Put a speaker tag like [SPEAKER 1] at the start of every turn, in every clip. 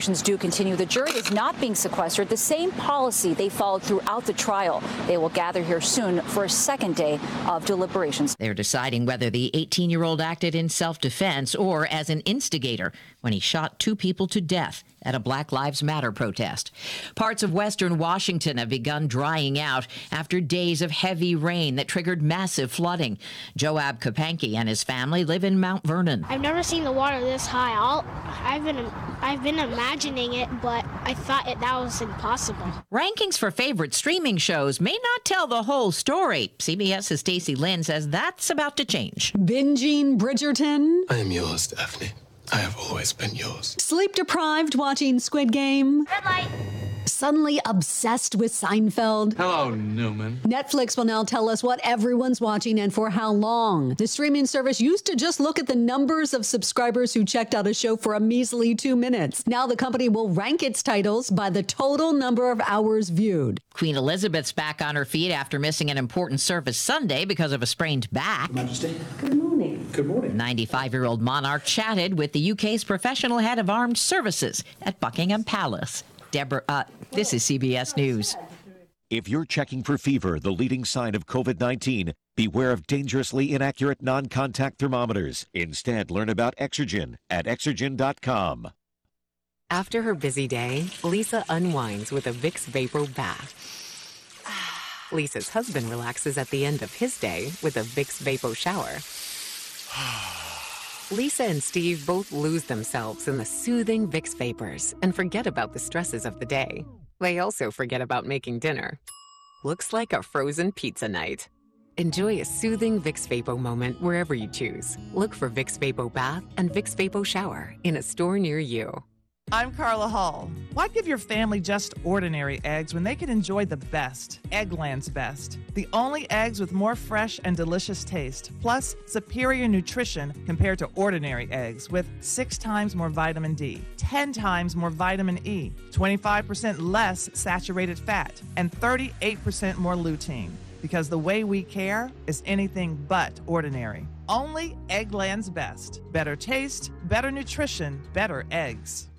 [SPEAKER 1] do continue. The jury is not being sequestered, the same policy they followed throughout the trial. They will gather here soon for a second day of deliberations.
[SPEAKER 2] They're deciding whether the 18 year old acted in self defense or as an instigator when he shot two people to death at a Black Lives Matter protest. Parts of western Washington have begun drying out after days of heavy rain that triggered massive flooding. Joab Kapanki and his family live in Mount Vernon.
[SPEAKER 3] I've never seen the water this high. I'll, I've been I've been imagining it, but I thought it, that was impossible.
[SPEAKER 2] Rankings for favorite streaming shows may not tell the whole story. CBS's Stacey Lynn says that's about to change.
[SPEAKER 4] Binging Bridgerton.
[SPEAKER 5] I am yours, Daphne. I have always been yours.
[SPEAKER 4] Sleep deprived watching Squid Game.
[SPEAKER 3] Red light.
[SPEAKER 4] Suddenly obsessed with Seinfeld.
[SPEAKER 6] Hello, Newman.
[SPEAKER 4] Netflix will now tell us what everyone's watching and for how long. The streaming service used to just look at the numbers of subscribers who checked out a show for a measly two minutes. Now the company will rank its titles by the total number of hours viewed.
[SPEAKER 2] Queen Elizabeth's back on her feet after missing an important service Sunday because of a sprained back.
[SPEAKER 7] Majesty.
[SPEAKER 4] Good morning.
[SPEAKER 7] Good morning.
[SPEAKER 2] 95 year old monarch chatted with the UK's professional head of armed services at Buckingham Palace. Deborah, uh, this is CBS News.
[SPEAKER 8] If you're checking for fever, the leading sign of COVID 19, beware of dangerously inaccurate non contact thermometers. Instead, learn about Exergen at Exergen.com.
[SPEAKER 9] After her busy day, Lisa unwinds with a Vicks Vapor Bath. Lisa's husband relaxes at the end of his day with a Vicks Vapor Shower. Lisa and Steve both lose themselves in the soothing Vicks Vapors and forget about the stresses of the day. They also forget about making dinner. Looks like a frozen pizza night. Enjoy a soothing Vicks Vapo moment wherever you choose. Look for Vicks Vapo Bath and Vicks Vapo Shower in a store near you.
[SPEAKER 10] I'm Carla Hall. Why give your family just ordinary eggs when they can enjoy the best? Eggland's Best. The only eggs with more fresh and delicious taste, plus superior nutrition compared to ordinary eggs, with six times more vitamin D, 10 times more vitamin E, 25% less saturated fat, and 38% more lutein. Because the way we care is anything but ordinary. Only Eggland's Best. Better taste, better nutrition, better eggs.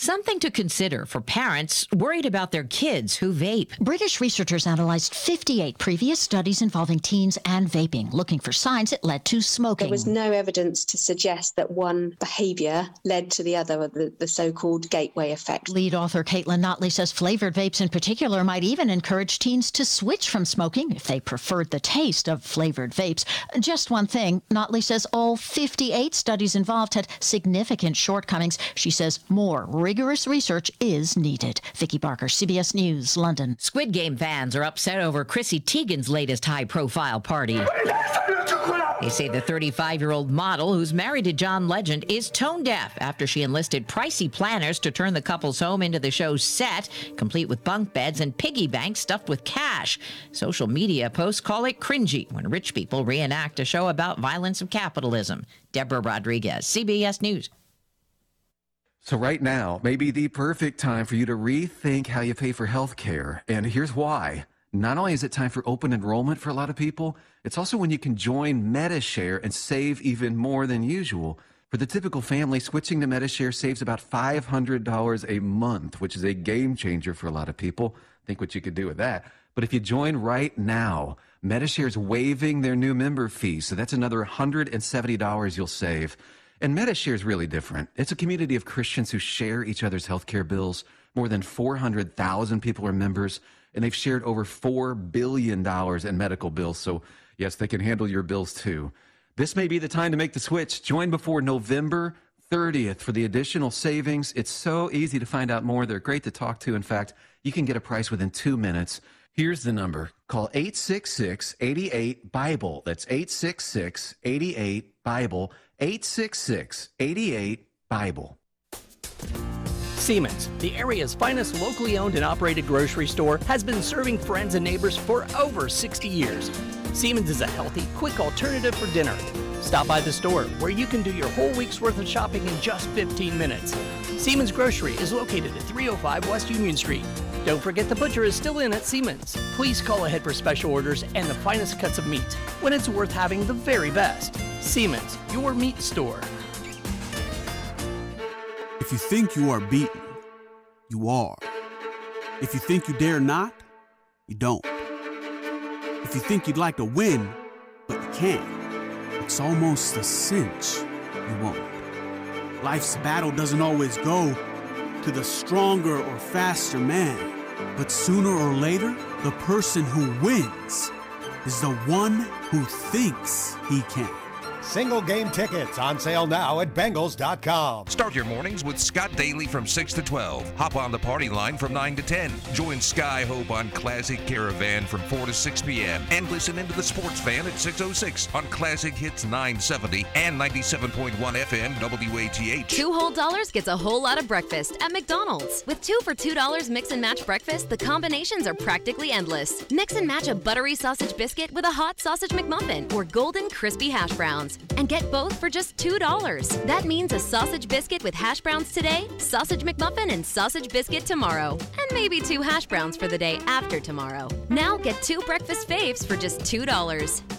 [SPEAKER 2] Something to consider for parents worried about their kids who vape.
[SPEAKER 11] British researchers analyzed 58 previous studies involving teens and vaping, looking for signs it led to smoking.
[SPEAKER 12] There was no evidence to suggest that one behavior led to the other, the, the so called gateway effect.
[SPEAKER 11] Lead author Caitlin Notley says flavored vapes in particular might even encourage teens to switch from smoking if they preferred the taste of flavored vapes. Just one thing Notley says all 58 studies involved had significant shortcomings. She says more rigorous research is needed. Vicki Barker, CBS News, London.
[SPEAKER 2] Squid Game fans are upset over Chrissy Teigen's latest high profile party. They say the 35 year old model, who's married to John Legend, is tone deaf after she enlisted pricey planners to turn the couple's home into the show's set, complete with bunk beds and piggy banks stuffed with cash. Social media posts call it cringy when rich people reenact a show about violence of capitalism. Deborah Rodriguez, CBS News.
[SPEAKER 13] So, right now may be the perfect time for you to rethink how you pay for health care. And here's why. Not only is it time for open enrollment for a lot of people, it's also when you can join MediShare and save even more than usual. For the typical family, switching to MediShare saves about $500 a month, which is a game changer for a lot of people. Think what you could do with that. But if you join right now, MediShare is waiving their new member fee, so that's another $170 you'll save. And MediShare is really different. It's a community of Christians who share each other's healthcare bills. More than 400,000 people are members, and they've shared over $4 billion in medical bills. So, yes, they can handle your bills too. This may be the time to make the switch. Join before November 30th for the additional savings. It's so easy to find out more. They're great to talk to. In fact, you can get a price within two minutes. Here's the number call 866 88 Bible. That's 866 88 Bible. 866 88 Bible.
[SPEAKER 14] Siemens, the area's finest locally owned and operated grocery store, has been serving friends and neighbors for over 60 years. Siemens is a healthy, quick alternative for dinner. Stop by the store where you can do your whole week's worth of shopping in just 15 minutes. Siemens Grocery is located at 305 West Union Street. Don't forget the butcher is still in at Siemens. Please call ahead for special orders and the finest cuts of meat when it's worth having the very best. Siemens, your meat store.
[SPEAKER 6] If you think you are beaten, you are. If you think you dare not, you don't. If you think you'd like to win, but you can't, it's almost a cinch you won't. Life's battle doesn't always go to the stronger or faster man, but sooner or later, the person who wins is the one who thinks he can.
[SPEAKER 7] Single game tickets on sale now at Bengals.com.
[SPEAKER 15] Start your mornings with Scott Daly from 6 to 12. Hop on the party line from 9 to 10. Join Sky Hope on Classic Caravan from 4 to 6 p.m. And listen into the Sports Fan at 606 on Classic Hits 970 and 97.1 FM WATH.
[SPEAKER 16] Two whole dollars gets a whole lot of breakfast at McDonald's. With two for $2 mix and match breakfast, the combinations are practically endless. Mix and match a buttery sausage biscuit with a hot sausage McMuffin or golden crispy hash browns and get both for just $2. That means a sausage biscuit with hash browns today, sausage McMuffin, and sausage biscuit tomorrow. And maybe two hash browns for the day after tomorrow. Now get two breakfast faves for just $2.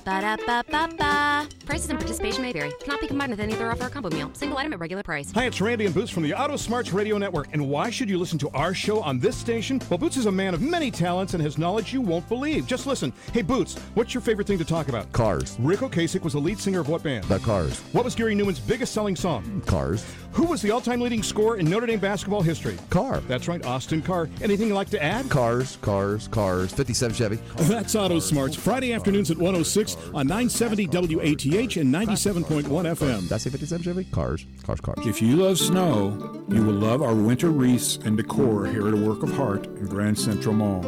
[SPEAKER 16] Ba da ba ba ba. Prices and participation may vary. Cannot be combined with any other offer or combo meal. Single item at regular price.
[SPEAKER 17] Hi, it's Randy and Boots from the Auto Smarts Radio Network. And why should you listen to our show on this station? Well, Boots is a man of many talents and has knowledge you won't believe. Just listen. Hey, Boots, what's your favorite thing to talk about?
[SPEAKER 18] Cars.
[SPEAKER 17] Ric Ocasek was the lead singer of what band?
[SPEAKER 18] The Cars.
[SPEAKER 17] What was Gary Numan's biggest selling song?
[SPEAKER 18] Cars.
[SPEAKER 17] Who was the all-time leading scorer in Notre Dame basketball history?
[SPEAKER 18] Car.
[SPEAKER 17] That's right, Austin Carr. Anything you'd like to add?
[SPEAKER 18] Cars, cars, cars. 57 Chevy.
[SPEAKER 17] That's Auto Smarts. Friday afternoons at 106 on 970 WATH and 97.1 FM.
[SPEAKER 18] That's I say 57 Chevy? Cars, cars, cars.
[SPEAKER 19] If you love snow, you will love our winter wreaths and decor here at A Work of Heart in Grand Central Mall.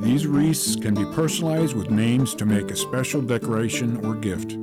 [SPEAKER 19] These wreaths can be personalized with names to make a special decoration or gift.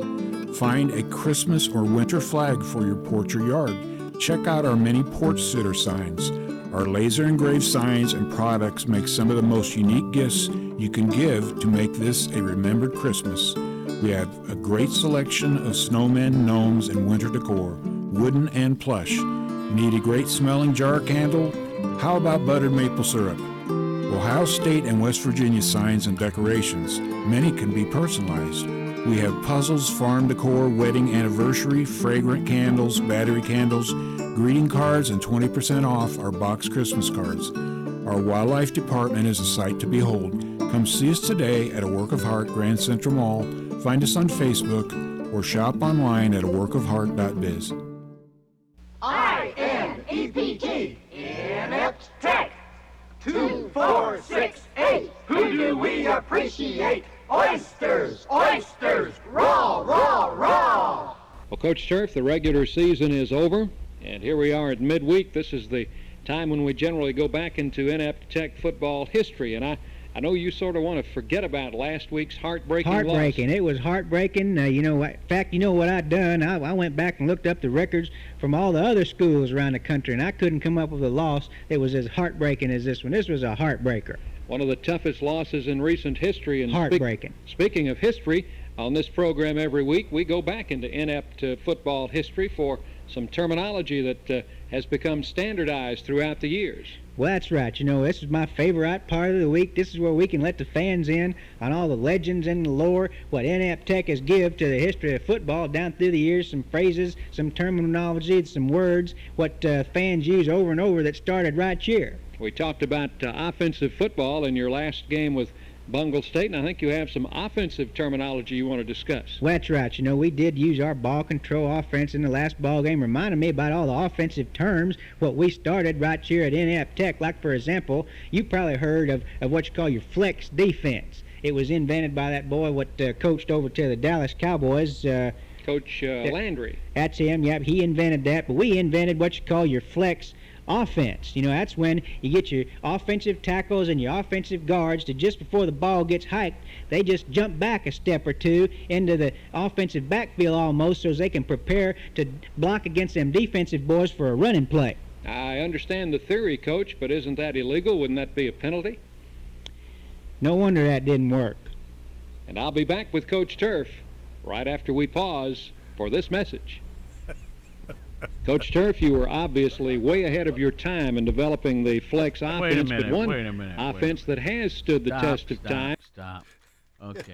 [SPEAKER 19] Find a Christmas or winter flag for your porch or yard. Check out our many porch sitter signs. Our laser engraved signs and products make some of the most unique gifts you can give to make this a remembered Christmas. We have a great selection of snowmen, gnomes, and winter decor, wooden and plush. Need a great smelling jar candle? How about buttered maple syrup? Ohio State and West Virginia signs and decorations. Many can be personalized. We have puzzles, farm decor, wedding anniversary, fragrant candles, battery candles, greeting cards, and 20% off our box Christmas cards. Our wildlife department is a sight to behold. Come see us today at a Work of Heart Grand Central Mall. Find us on Facebook or shop online at a workofheart.biz.
[SPEAKER 20] I N E P T Inept Tech. Two, four, six, eight. Who do we appreciate? Oysters, oysters, raw, raw, raw.
[SPEAKER 21] Well, Coach Turf, the regular season is over, and here we are at midweek. This is the time when we generally go back into inept tech football history, and I. I know you sort of want to forget about last week's heartbreaking
[SPEAKER 22] Heartbreaking.
[SPEAKER 21] loss.
[SPEAKER 22] It was heartbreaking. Uh, you know, what- in fact, you know what I done? I, I went back and looked up the records from all the other schools around the country, and I couldn't come up with a loss that was as heartbreaking as this one. This was a heartbreaker.
[SPEAKER 21] One of the toughest losses in recent history. And
[SPEAKER 22] Heartbreaking.
[SPEAKER 21] speaking of history, on this program every week, we go back into inept uh, football history for some terminology that uh, has become standardized throughout the years.
[SPEAKER 22] Well, that's right. You know, this is my favorite part of the week. This is where we can let the fans in on all the legends and the lore, what Inept Tech has give to the history of football down through the years, some phrases, some terminology, some words, what uh, fans use over and over that started right here.
[SPEAKER 21] We talked about uh, offensive football in your last game with Bungle State, and I think you have some offensive terminology you want to discuss.
[SPEAKER 22] Well, that's right. You know, we did use our ball control offense in the last ball game, reminding me about all the offensive terms, what we started right here at Inept Tech. Like, for example, you probably heard of, of what you call your flex defense. It was invented by that boy what uh, coached over to the Dallas Cowboys. Uh,
[SPEAKER 21] Coach uh, Landry.
[SPEAKER 22] That's him. Yep, he invented that. But we invented what you call your flex offense. You know, that's when you get your offensive tackles and your offensive guards to just before the ball gets hiked, they just jump back a step or two into the offensive backfield almost so they can prepare to block against them defensive boys for a running play.
[SPEAKER 21] I understand the theory, Coach, but isn't that illegal? Wouldn't that be a penalty?
[SPEAKER 22] No wonder that didn't work.
[SPEAKER 21] And I'll be back with Coach Turf right after we pause for this message. Coach Turf, you were obviously way ahead of your time in developing the flex offense,
[SPEAKER 23] Wait a minute,
[SPEAKER 21] but one
[SPEAKER 23] wait a minute, wait a
[SPEAKER 21] offense that has stood the
[SPEAKER 23] Stop,
[SPEAKER 21] test of
[SPEAKER 23] stop,
[SPEAKER 21] time.
[SPEAKER 23] Stop. Okay.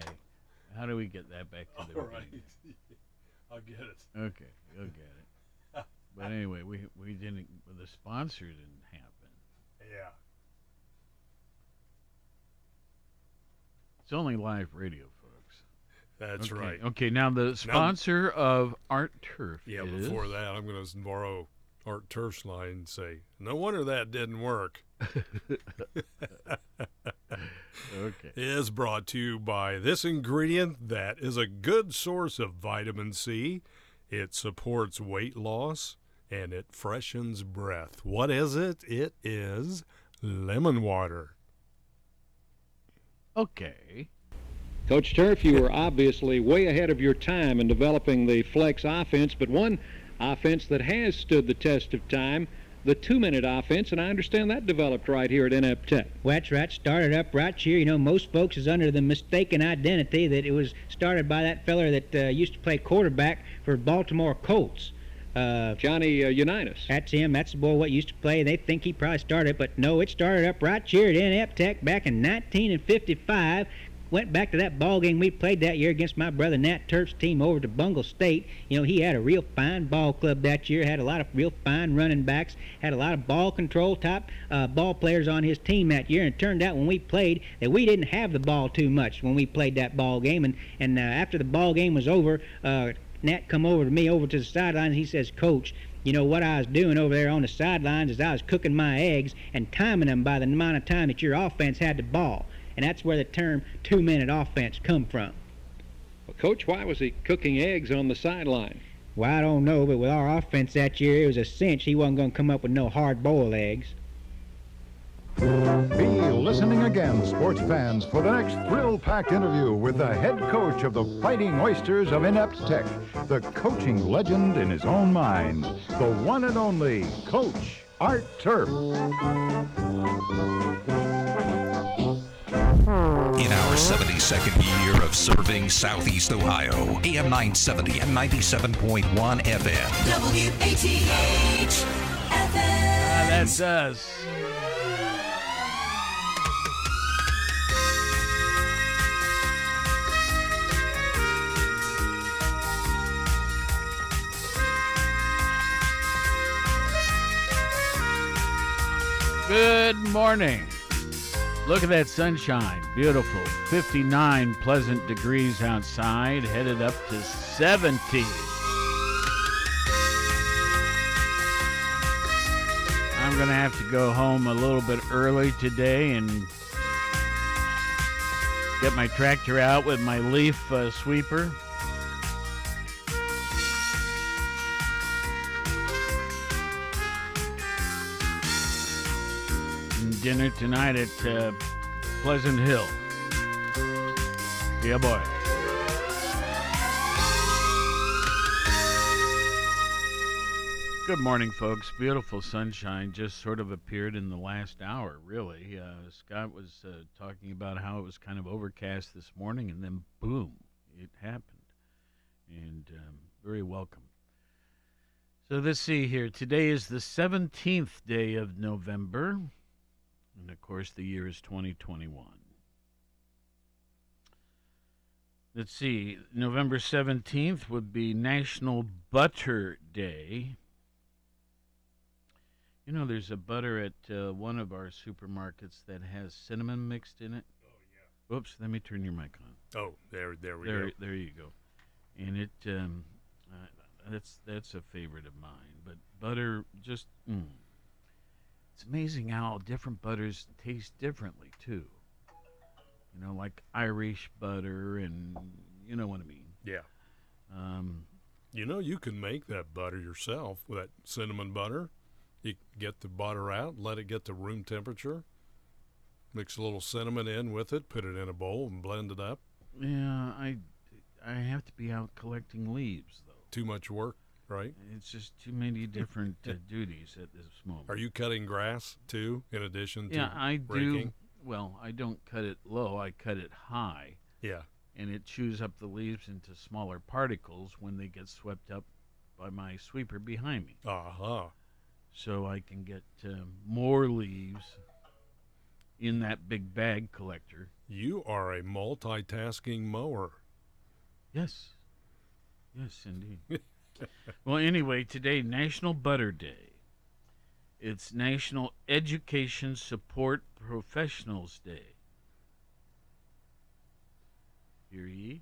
[SPEAKER 23] How do we get that back to the
[SPEAKER 24] All right.
[SPEAKER 23] beginning?
[SPEAKER 24] I'll get it.
[SPEAKER 23] Okay, you'll get it. But anyway, we we didn't. The sponsor didn't happen.
[SPEAKER 25] Yeah.
[SPEAKER 23] It's only live radio, folks.
[SPEAKER 25] That's
[SPEAKER 23] Okay,
[SPEAKER 25] right.
[SPEAKER 23] Okay, now the sponsor of Art Turf
[SPEAKER 25] Yeah,
[SPEAKER 23] is
[SPEAKER 25] before that, I'm going to borrow Art Turf's line and say, no wonder that didn't work.
[SPEAKER 23] Okay.
[SPEAKER 25] Is brought to you by this ingredient that is a good source of vitamin C. It supports weight loss and it freshens breath. What is it? It is lemon water.
[SPEAKER 23] Okay.
[SPEAKER 21] Coach Turf, you were obviously way ahead of your time in developing the flex offense, but one offense that has stood the test of time, the two-minute offense, and I understand that developed right here at Inept Tech.
[SPEAKER 22] Well, that's right. Started up right here. You know, most folks is under the mistaken identity that it was started by that feller that uh, used to play quarterback for Baltimore Colts. Uh,
[SPEAKER 21] Johnny uh, Unitas.
[SPEAKER 22] That's him. That's the boy what used to play. They think he probably started, but no, it started up right here at Inept Tech back in 1955. Went back to that ball game we played that year against my brother Nat Turf's team over to Bungle State. You know, he had a real fine ball club that year. Had a lot of real fine running backs. Had a lot of ball control type uh, ball players on his team that year. And it turned out when we played that we didn't have the ball too much when we played that ball game. And and uh, after the ball game was over, uh, Nat come over to me over to the sidelines. He says, Coach, you know what I was doing over there on the sidelines is I was cooking my eggs and timing them by the amount of time that your offense had the ball. And that's where the term two-minute offense come from.
[SPEAKER 21] Well, Coach, why was he cooking eggs on the sideline?
[SPEAKER 22] Well, I don't know, but with our offense that year, it was a cinch he wasn't going to come up with no hard-boiled eggs.
[SPEAKER 26] Be listening again, sports fans, for the next thrill-packed interview with the head coach of the Fighting Oysters of Inept Tech, the coaching legend in his own mind, the one and only Coach Art Turf.
[SPEAKER 15] In our 72nd year of serving Southeast Ohio, AM 970 and 97.1 FM.
[SPEAKER 27] WATH
[SPEAKER 23] Ah, that's us. Good morning. Look at that sunshine. Beautiful. 59 pleasant degrees outside, headed up to 70. I'm going to have to go home a little bit early today and get my tractor out with my leaf uh, sweeper. Dinner tonight at uh, Pleasant Hill. Yeah, boy. Good morning, folks. Beautiful sunshine just sort of appeared in the last hour, really. Uh, Scott was uh, talking about how it was kind of overcast this morning, and then boom, it happened. And um, very welcome. So let's see here. Today is the 17th day of November. And of course, the year is 2021. Let's see. November 17th would be National Butter Day. You know, there's a butter at uh, one of our supermarkets that has cinnamon mixed in it. Oh, yeah. Oops, let me turn your mic on.
[SPEAKER 25] Oh, there, there we
[SPEAKER 23] there,
[SPEAKER 25] go.
[SPEAKER 23] There you go. And it, um, uh, that's that's a favorite of mine. But butter, just, mm. It's amazing how different butters taste differently too. You know, like Irish butter, and you know what I mean.
[SPEAKER 25] Yeah.
[SPEAKER 23] Um,
[SPEAKER 25] You know, you can make that butter yourself with that cinnamon butter. You get the butter out, let it get to room temperature, mix a little cinnamon in with it, put it in a bowl, and blend it up.
[SPEAKER 23] yeah, I, I have to be out collecting leaves though.
[SPEAKER 25] Too much work, right?
[SPEAKER 23] It's just too many different uh, duties at this moment.
[SPEAKER 25] Are you cutting grass too, in addition to
[SPEAKER 23] Yeah, I do. Well, I don't cut it low. I cut it high.
[SPEAKER 25] Yeah.
[SPEAKER 23] And it chews up the leaves into smaller particles when they get swept up by my sweeper behind me.
[SPEAKER 25] Uh-huh.
[SPEAKER 23] So I can get uh, more leaves in that big bag collector.
[SPEAKER 25] You are a multitasking mower.
[SPEAKER 23] Yes. Yes, indeed. well, anyway, today National Butter Day. It's National Education Support Professionals Day. Hear ye?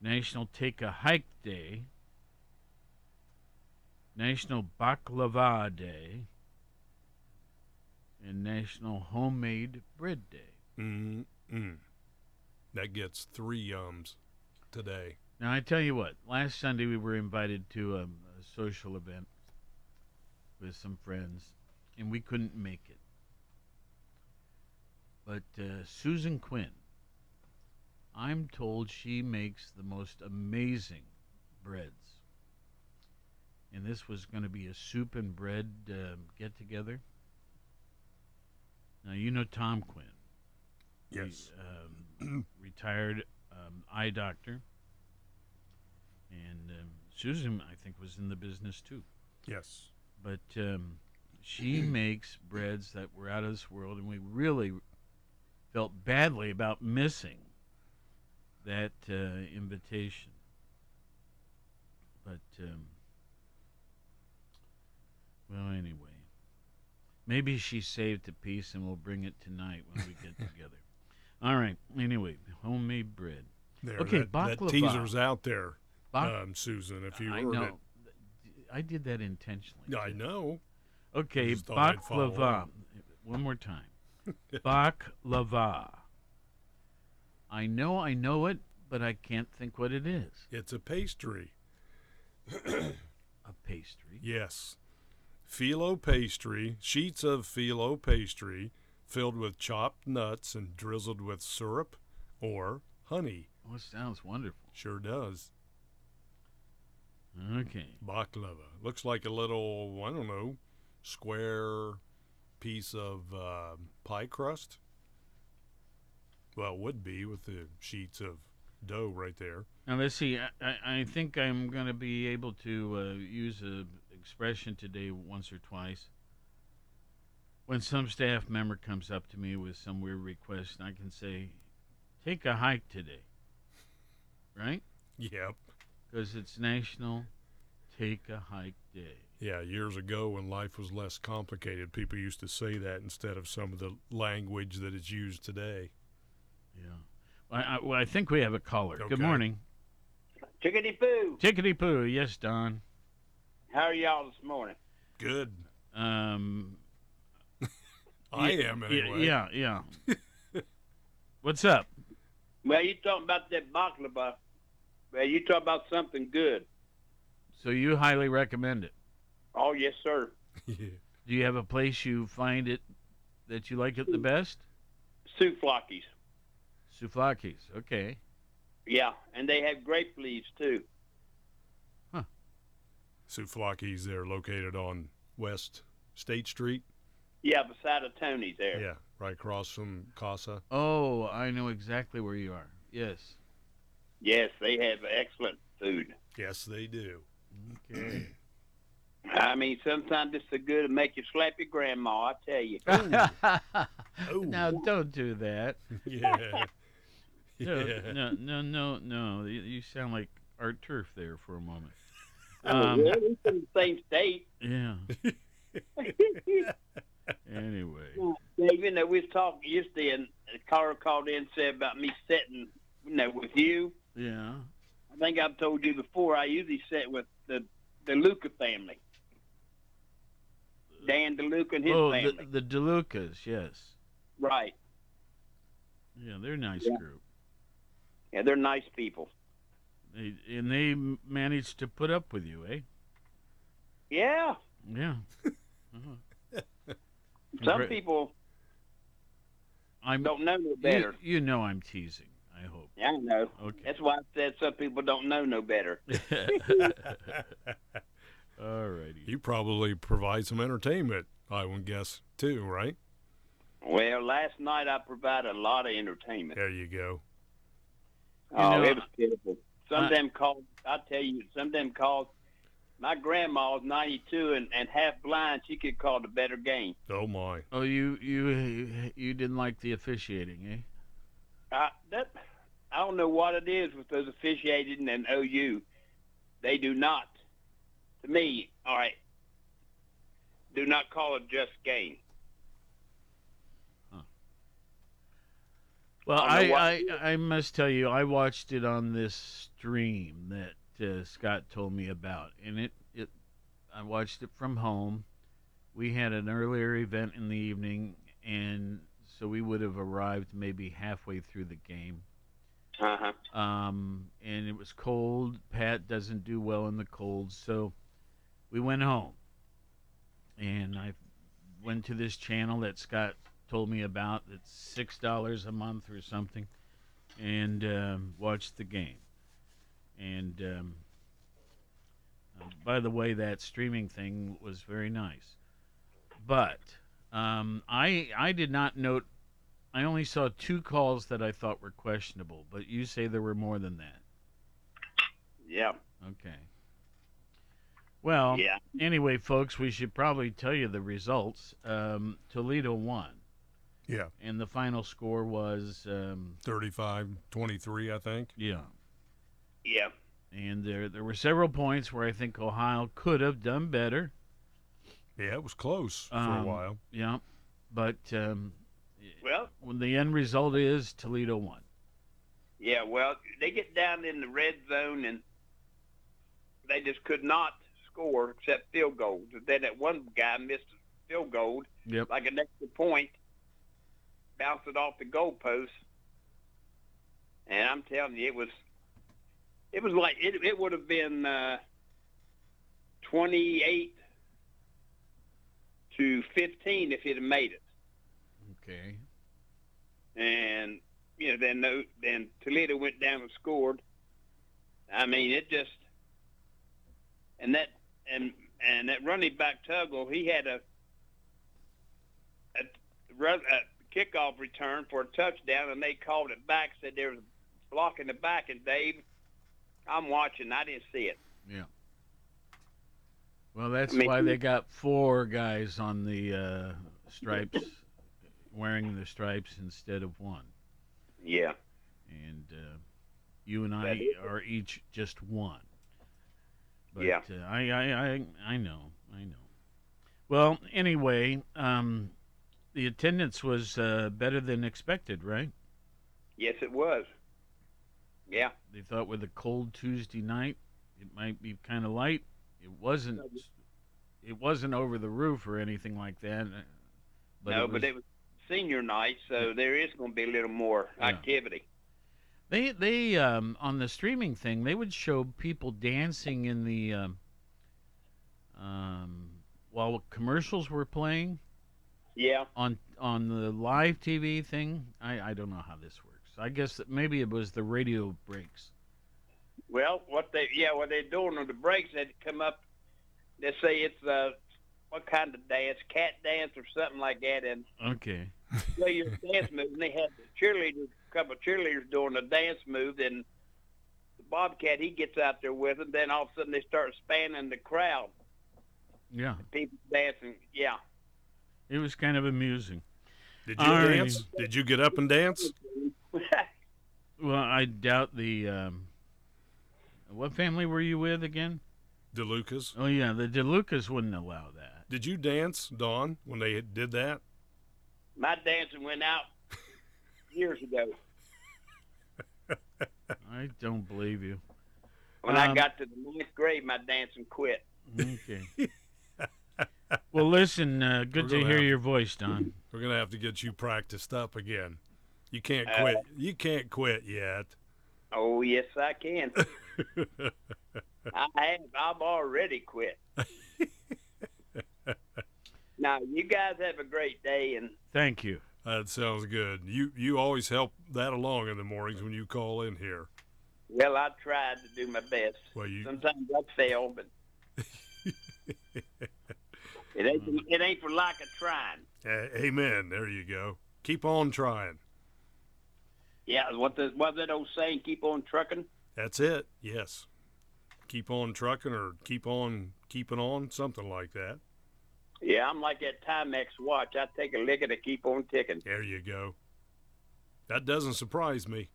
[SPEAKER 23] National Take a Hike Day. National Baklava Day. And National Homemade Bread Day.
[SPEAKER 25] Mm-mm. That gets three yums today.
[SPEAKER 23] Now I tell you what. Last Sunday we were invited to a, a social event with some friends, and we couldn't make it. But uh, Susan Quinn, I'm told she makes the most amazing breads, and this was going to be a soup and bread uh, get together. Now you know Tom Quinn.
[SPEAKER 25] Yes.
[SPEAKER 23] He, um, retired um, eye doctor. And um, Susan, I think, was in the business too.
[SPEAKER 25] Yes.
[SPEAKER 23] But um, she makes breads that were out of this world, and we really felt badly about missing that uh, invitation. But, um, well, anyway. Maybe she saved a piece and we'll bring it tonight when we get together. All right. Anyway, homemade bread.
[SPEAKER 25] There,
[SPEAKER 23] okay,
[SPEAKER 25] that, that teaser's out there, um, Susan. If you
[SPEAKER 23] I
[SPEAKER 25] heard
[SPEAKER 23] know. I did that intentionally.
[SPEAKER 25] it, I know.
[SPEAKER 23] Okay,
[SPEAKER 25] just thought I'd follow
[SPEAKER 23] baklava.
[SPEAKER 25] up.
[SPEAKER 23] One more time. baklava. I know I know it, but I can't think what it is.
[SPEAKER 25] It's a pastry.
[SPEAKER 23] A pastry.
[SPEAKER 25] Yes. Phyllo pastry, sheets of phyllo pastry filled with chopped nuts and drizzled with syrup or honey.
[SPEAKER 23] Oh, it sounds wonderful.
[SPEAKER 25] Sure does.
[SPEAKER 23] Okay.
[SPEAKER 25] Baklava. Looks like a little, I don't know, square piece of uh, pie crust. Well, it would be with the sheets of dough right there.
[SPEAKER 23] Now let's see. I, I, I think I'm going to be able to uh, use a expression today once or twice. When some staff member comes up to me with some weird request, I can say, "Take a hike today." Right?
[SPEAKER 25] Yep.
[SPEAKER 23] Because it's National Take a Hike Day.
[SPEAKER 25] Yeah, years ago when life was less complicated, people used to say that instead of some of the language that is used today.
[SPEAKER 23] Yeah. Well, I, well, I think we have a caller. Good morning.
[SPEAKER 28] Chickadee Poo.
[SPEAKER 23] Tickety poo. Yes, Don.
[SPEAKER 28] How are y'all this morning?
[SPEAKER 25] Good.
[SPEAKER 23] Um,
[SPEAKER 25] I
[SPEAKER 23] y-
[SPEAKER 25] am
[SPEAKER 23] y-
[SPEAKER 25] anyway.
[SPEAKER 23] Yeah, yeah. What's up?
[SPEAKER 28] Well, you talking about that baklava. Well, you talk about something good.
[SPEAKER 23] So you highly recommend it.
[SPEAKER 28] Oh, yes, sir.
[SPEAKER 23] Do you have a place you find it that you like it the best?
[SPEAKER 28] Souflakis.
[SPEAKER 23] Souflakis. Okay.
[SPEAKER 28] Yeah, and they have grape leaves, too. Huh.
[SPEAKER 25] Souflakis, they're located on West State Street.
[SPEAKER 28] Yeah, beside of Tony's there.
[SPEAKER 25] Yeah, right across from Casa.
[SPEAKER 23] Oh, I know exactly where you are. Yes.
[SPEAKER 28] Yes, they have excellent food.
[SPEAKER 25] Yes, they do.
[SPEAKER 23] Okay.
[SPEAKER 28] I mean, sometimes it's so good to make you slap your grandma, I tell you.
[SPEAKER 23] Now don't do that.
[SPEAKER 25] Yeah.
[SPEAKER 23] No,
[SPEAKER 25] Yeah.
[SPEAKER 23] no, no, no, no. You, you sound like Art Turf there for a moment.
[SPEAKER 28] Oh,
[SPEAKER 23] Um,
[SPEAKER 28] well, we're from the same state.
[SPEAKER 23] yeah. Anyway.
[SPEAKER 28] Yeah, you know, we was talking yesterday, and the caller called in and said about me sitting, you know, with you.
[SPEAKER 23] Yeah.
[SPEAKER 28] I think I've told you before. I usually sit with the DeLuca family, Dan DeLuca and his
[SPEAKER 23] oh,
[SPEAKER 28] family.
[SPEAKER 23] the, the DeLucas, yes.
[SPEAKER 28] Right.
[SPEAKER 23] Yeah, they're a nice
[SPEAKER 28] Yeah.
[SPEAKER 23] group.
[SPEAKER 28] Yeah, they're nice people.
[SPEAKER 23] They, and they m- managed to put up with you, eh?
[SPEAKER 28] Yeah.
[SPEAKER 23] Yeah. Uh-huh.
[SPEAKER 28] Some people
[SPEAKER 23] I'm,
[SPEAKER 28] don't know no
[SPEAKER 23] you,
[SPEAKER 28] better.
[SPEAKER 23] you know I'm teasing, I hope.
[SPEAKER 28] Yeah, I know.
[SPEAKER 23] Okay.
[SPEAKER 28] That's why I said some people don't know no better.
[SPEAKER 23] All righty.
[SPEAKER 25] You probably provide some entertainment, I would guess, too, right?
[SPEAKER 28] Well, last night I provided a lot of entertainment.
[SPEAKER 25] There you go.
[SPEAKER 28] oh,
[SPEAKER 23] know,
[SPEAKER 28] it was pitiful. Some
[SPEAKER 23] I-
[SPEAKER 28] of them called. I tell you, some of them called. My grandma was 92 and, and half blind. She could call the better game.
[SPEAKER 25] Oh, my.
[SPEAKER 23] Oh, you you you didn't like the officiating, eh?
[SPEAKER 28] I, that I don't know what it is with those officiating and OU. they do not, to me, all right, do not call it just game.
[SPEAKER 23] Well,
[SPEAKER 28] I
[SPEAKER 23] I, I, I, must tell you, I watched it on this stream that uh, Scott told me about, and it, it I watched it from home. We had an earlier event in the evening, and so we would have arrived maybe halfway through the game.
[SPEAKER 28] Uh-huh.
[SPEAKER 23] Um, and it was cold. Pat doesn't do well in the cold, so we went home. And I went to this channel that Scott told me about. It's six dollars a month or something, and um, watched the game. And um, uh, by the way, that streaming thing was very nice. But um, I I did not note. I only saw two calls that I thought were questionable, but you say there were more than that.
[SPEAKER 28] Yeah.
[SPEAKER 23] Okay. Well,
[SPEAKER 28] Yeah.
[SPEAKER 23] anyway, folks, we should probably tell you the results. Um, Toledo won.
[SPEAKER 25] Yeah.
[SPEAKER 23] And the final score was um,
[SPEAKER 25] 35 23, I think.
[SPEAKER 23] Yeah.
[SPEAKER 28] Yeah.
[SPEAKER 23] And there there were several points where I think Ohio could have done better.
[SPEAKER 25] Yeah, it was close for a
[SPEAKER 23] Um,
[SPEAKER 25] while.
[SPEAKER 23] Yeah. But um,
[SPEAKER 28] Well,
[SPEAKER 23] when the end result is Toledo won.
[SPEAKER 28] yeah, well, they get down in the red zone and they just could not score except field goals. And then that one guy missed a field goal,
[SPEAKER 23] Yep.
[SPEAKER 28] like an extra point, bounced it off the goalpost. And I'm telling you, it was, it was like it. It would have been uh, 28 to 15 if it had made it.
[SPEAKER 23] Okay.
[SPEAKER 28] and you know then no, then Toledo went down and scored. I mean, it just and that and and that running back Tuggle, he had a a, a kickoff return for a touchdown, and they called it back. Said there was a block in the back, and Dave, I'm watching. I didn't see it.
[SPEAKER 23] Yeah. Well, that's why they got four guys on the uh, stripes, wearing the stripes instead of one.
[SPEAKER 28] Yeah.
[SPEAKER 23] And uh, you and I are each just one. But,
[SPEAKER 28] Yeah.
[SPEAKER 23] Uh, I, I, I, I know. I know. Well, anyway, um, the attendance was uh, better than expected, right?
[SPEAKER 28] Yes, it was. Yeah.
[SPEAKER 23] They thought with a cold Tuesday night, it might be kind of light. It wasn't. It wasn't over the roof or anything like that. uh, But
[SPEAKER 28] no,
[SPEAKER 23] it was,
[SPEAKER 28] but it was senior night, so there is going to be a little more
[SPEAKER 23] Yeah.
[SPEAKER 28] activity.
[SPEAKER 23] They they um, on the streaming thing they would show people dancing in the um, um, while commercials were playing
[SPEAKER 28] Yeah.
[SPEAKER 23] on on the live TV thing. I, I don't know how this works. I guess that maybe it was the radio breaks.
[SPEAKER 28] Well, what they yeah, what they're doing on the breaks, they come up. They say it's uh, what kind of dance, cat dance or something like that, and
[SPEAKER 23] Okay.
[SPEAKER 28] play your dance move. And they had the cheerleaders, a couple of cheerleaders doing a dance move, and the Bobcat he gets out there with them. Then all of a sudden they start spanning the crowd,
[SPEAKER 23] Yeah,
[SPEAKER 28] people dancing. Yeah.
[SPEAKER 23] it was kind of amusing.
[SPEAKER 25] Did you
[SPEAKER 23] All right.
[SPEAKER 25] dance? Did you get up and dance?
[SPEAKER 23] Well, I doubt the. Um, what family were you with again?
[SPEAKER 25] DeLucas.
[SPEAKER 23] Oh yeah, the DeLucas wouldn't allow that.
[SPEAKER 25] Did you dance, Don, when they did that?
[SPEAKER 28] My dancing went out years ago.
[SPEAKER 23] I don't believe you.
[SPEAKER 28] When I
[SPEAKER 23] Um,
[SPEAKER 28] got to the ninth grade, my dancing quit.
[SPEAKER 23] Okay. well, listen. Uh, good to hear
[SPEAKER 25] have-
[SPEAKER 23] your voice, Don.
[SPEAKER 25] We're gonna have to get you practiced up again. You can't
[SPEAKER 28] Uh,
[SPEAKER 25] quit. You can't quit yet.
[SPEAKER 28] Oh yes, I can. I have. I've already quit. now you guys have a great day, and
[SPEAKER 23] Thank you.
[SPEAKER 25] That sounds good. You you always help that along in the mornings when you call in here.
[SPEAKER 28] well, I tried to do my best.
[SPEAKER 25] Well, you
[SPEAKER 28] Sometimes I fail, but it ain't. It ain't for lack of trying.
[SPEAKER 25] A- Amen. There you go. Keep on trying.
[SPEAKER 28] Yeah, what the what that old saying? Keep on trucking.
[SPEAKER 25] That's it. Yes. Keep on trucking or keep on keeping on, something like that.
[SPEAKER 28] Yeah, I'm like that Timex watch. I take a lick and I keep on ticking.
[SPEAKER 25] There you go. That doesn't surprise me.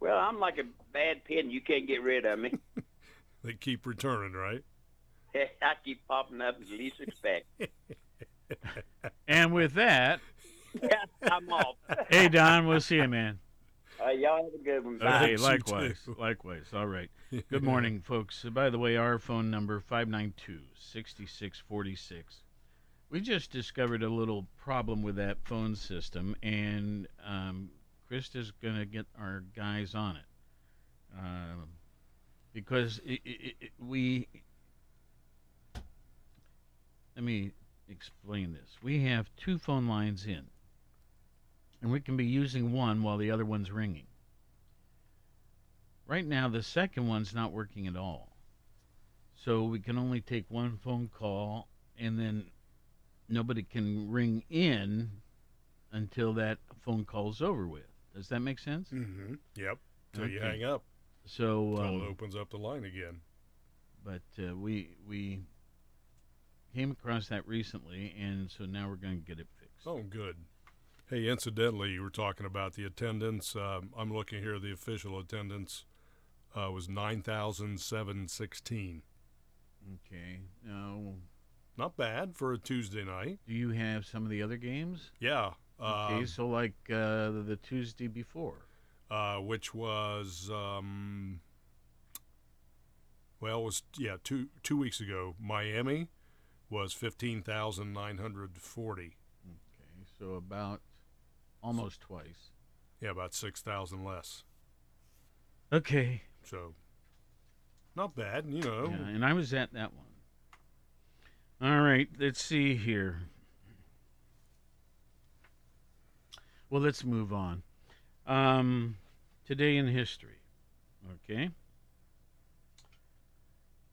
[SPEAKER 28] Well, I'm like a bad pin. You can't get rid of me.
[SPEAKER 25] They keep returning, right?
[SPEAKER 28] I keep popping up as you least expect.
[SPEAKER 23] And with that,
[SPEAKER 28] I'm off.
[SPEAKER 23] hey Don, we'll see you, man.
[SPEAKER 28] Uh, y'all have a good one. Bye.
[SPEAKER 23] Okay, likewise, likewise. All right. Good morning, folks. Uh, By the way, our phone number 592-6646. We just discovered a little problem with that phone system, and um, Krista's going to get our guys on it um, because i i i we. Let me explain this. We have two phone lines in, and we can be using one while the other one's ringing. Right now, the second one's not working at all. So we can only take one phone call, and then nobody can ring in until that phone call's over with. Does that make sense?
[SPEAKER 25] Mm-hmm. Yep. Till you hang up.
[SPEAKER 23] So, um,
[SPEAKER 25] it opens up the line again.
[SPEAKER 23] but uh, we we came across that recently, and so now we're going to get it fixed.
[SPEAKER 25] Oh, good. Hey, incidentally, you were talking about the attendance. Um, I'm looking here. The official attendance uh, was nine thousand seven sixteen.
[SPEAKER 23] Okay. Now,
[SPEAKER 25] Not bad for a Tuesday night.
[SPEAKER 23] do you have some of the other games?
[SPEAKER 25] Yeah.
[SPEAKER 23] Okay,
[SPEAKER 25] um,
[SPEAKER 23] so like uh, the Tuesday before.
[SPEAKER 25] uh, which was um, well, it was yeah two two weeks ago. Miami was fifteen thousand nine hundred forty.
[SPEAKER 23] Okay, so about almost twice.
[SPEAKER 25] Yeah, about six thousand less.
[SPEAKER 23] Okay.
[SPEAKER 25] So not bad, you know.
[SPEAKER 23] Yeah, and I was at that one. All right, let's see here. Well, let's move on. Um, today in history, okay?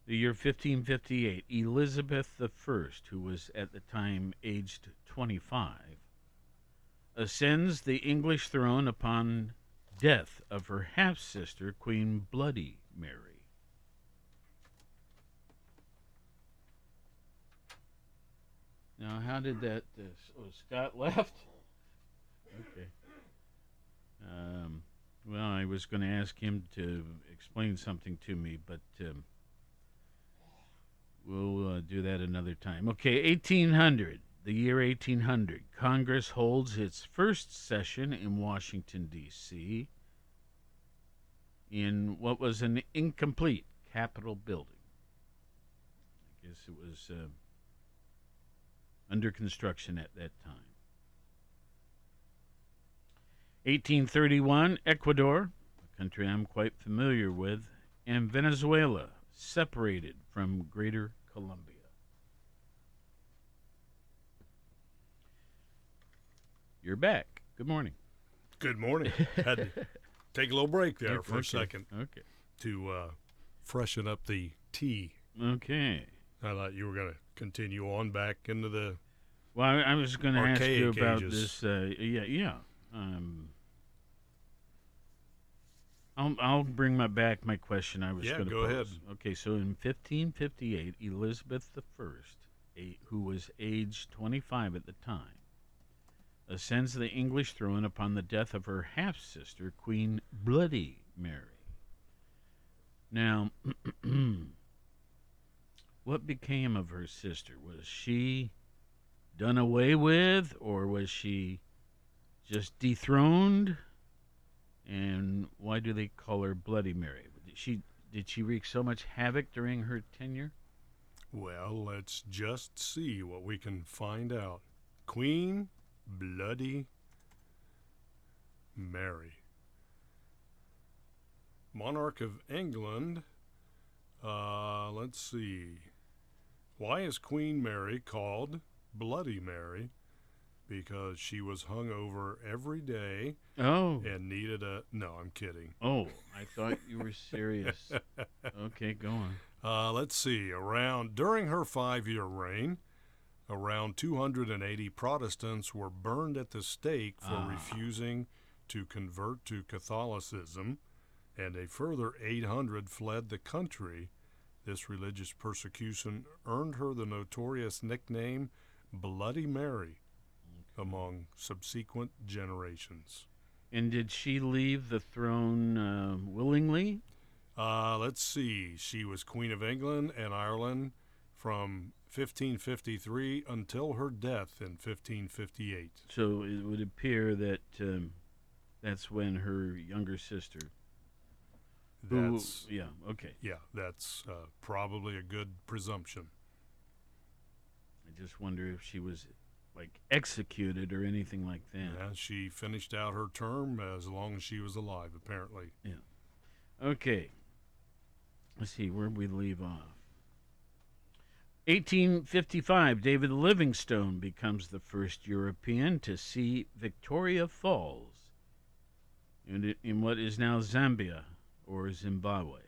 [SPEAKER 23] The year 1558, Elizabeth I, who was at the time aged 25, ascends the English throne upon death of her half sister, Queen Bloody Mary. Now, how did that? Uh, oh, Scott left. Okay. Um, well, I was going to ask him to explain something to me, but um, we'll uh, do that another time. Okay, 1800, the year 1800, Congress holds its first session in Washington, D.C., in what was an incomplete Capitol building. I guess it was uh, under construction at that time. 1831, Ecuador, a country I'm quite familiar with, and Venezuela separated from Greater Colombia. You're back. Good morning.
[SPEAKER 25] Good morning. Had to take a little break there for
[SPEAKER 23] Okay,
[SPEAKER 25] a second.
[SPEAKER 23] Okay.
[SPEAKER 25] To uh, freshen up the tea.
[SPEAKER 23] Okay.
[SPEAKER 25] I thought you were going to continue on back into the.
[SPEAKER 23] Well, I, I was going to ask you about
[SPEAKER 25] ages.
[SPEAKER 23] this. Uh, yeah, yeah. Um, I'll I'll bring my back my question. I was
[SPEAKER 25] Yeah,
[SPEAKER 23] going to
[SPEAKER 25] go ahead.
[SPEAKER 23] Okay, so in 1558, Elizabeth I, who was aged 25 at the time, ascends the English throne upon the death of her half sister, Queen Bloody Mary. Now, what became of her sister? Was she done away with, or was she just dethroned? And why do they call her Bloody Mary? Did she did she wreak so much havoc during her tenure?
[SPEAKER 25] Well, let's just see what we can find out. Queen Bloody Mary. Monarch of England. Uh, let's see. Why is Queen Mary called Bloody Mary? Because she was hung over every day
[SPEAKER 23] Oh.
[SPEAKER 25] and needed a. No, I'm kidding.
[SPEAKER 23] Oh, I thought you were serious. okay, go on.
[SPEAKER 25] Uh, let's see. Around during her five-year reign, around 280 Protestants were burned at the stake for
[SPEAKER 23] Ah.
[SPEAKER 25] refusing to convert to Catholicism, and a further 800 fled the country. This religious persecution earned her the notorious nickname Bloody Mary among subsequent generations.
[SPEAKER 23] And did she leave the throne uh, willingly?
[SPEAKER 25] Uh, let's see. She was Queen of England and Ireland from 1553 until her death in 1558.
[SPEAKER 23] So it would appear that um, that's when her younger sister. who-
[SPEAKER 25] That's
[SPEAKER 23] yeah. Okay.
[SPEAKER 25] Yeah, that's uh, probably a good presumption.
[SPEAKER 23] I just wonder if she was like executed or anything like that.
[SPEAKER 25] Yeah, she finished out her term as long as she was alive, apparently.
[SPEAKER 23] Yeah. Okay. Let's see where we leave off. 1855, David Livingstone becomes the first European to see Victoria Falls in, in what is now Zambia or Zimbabwe.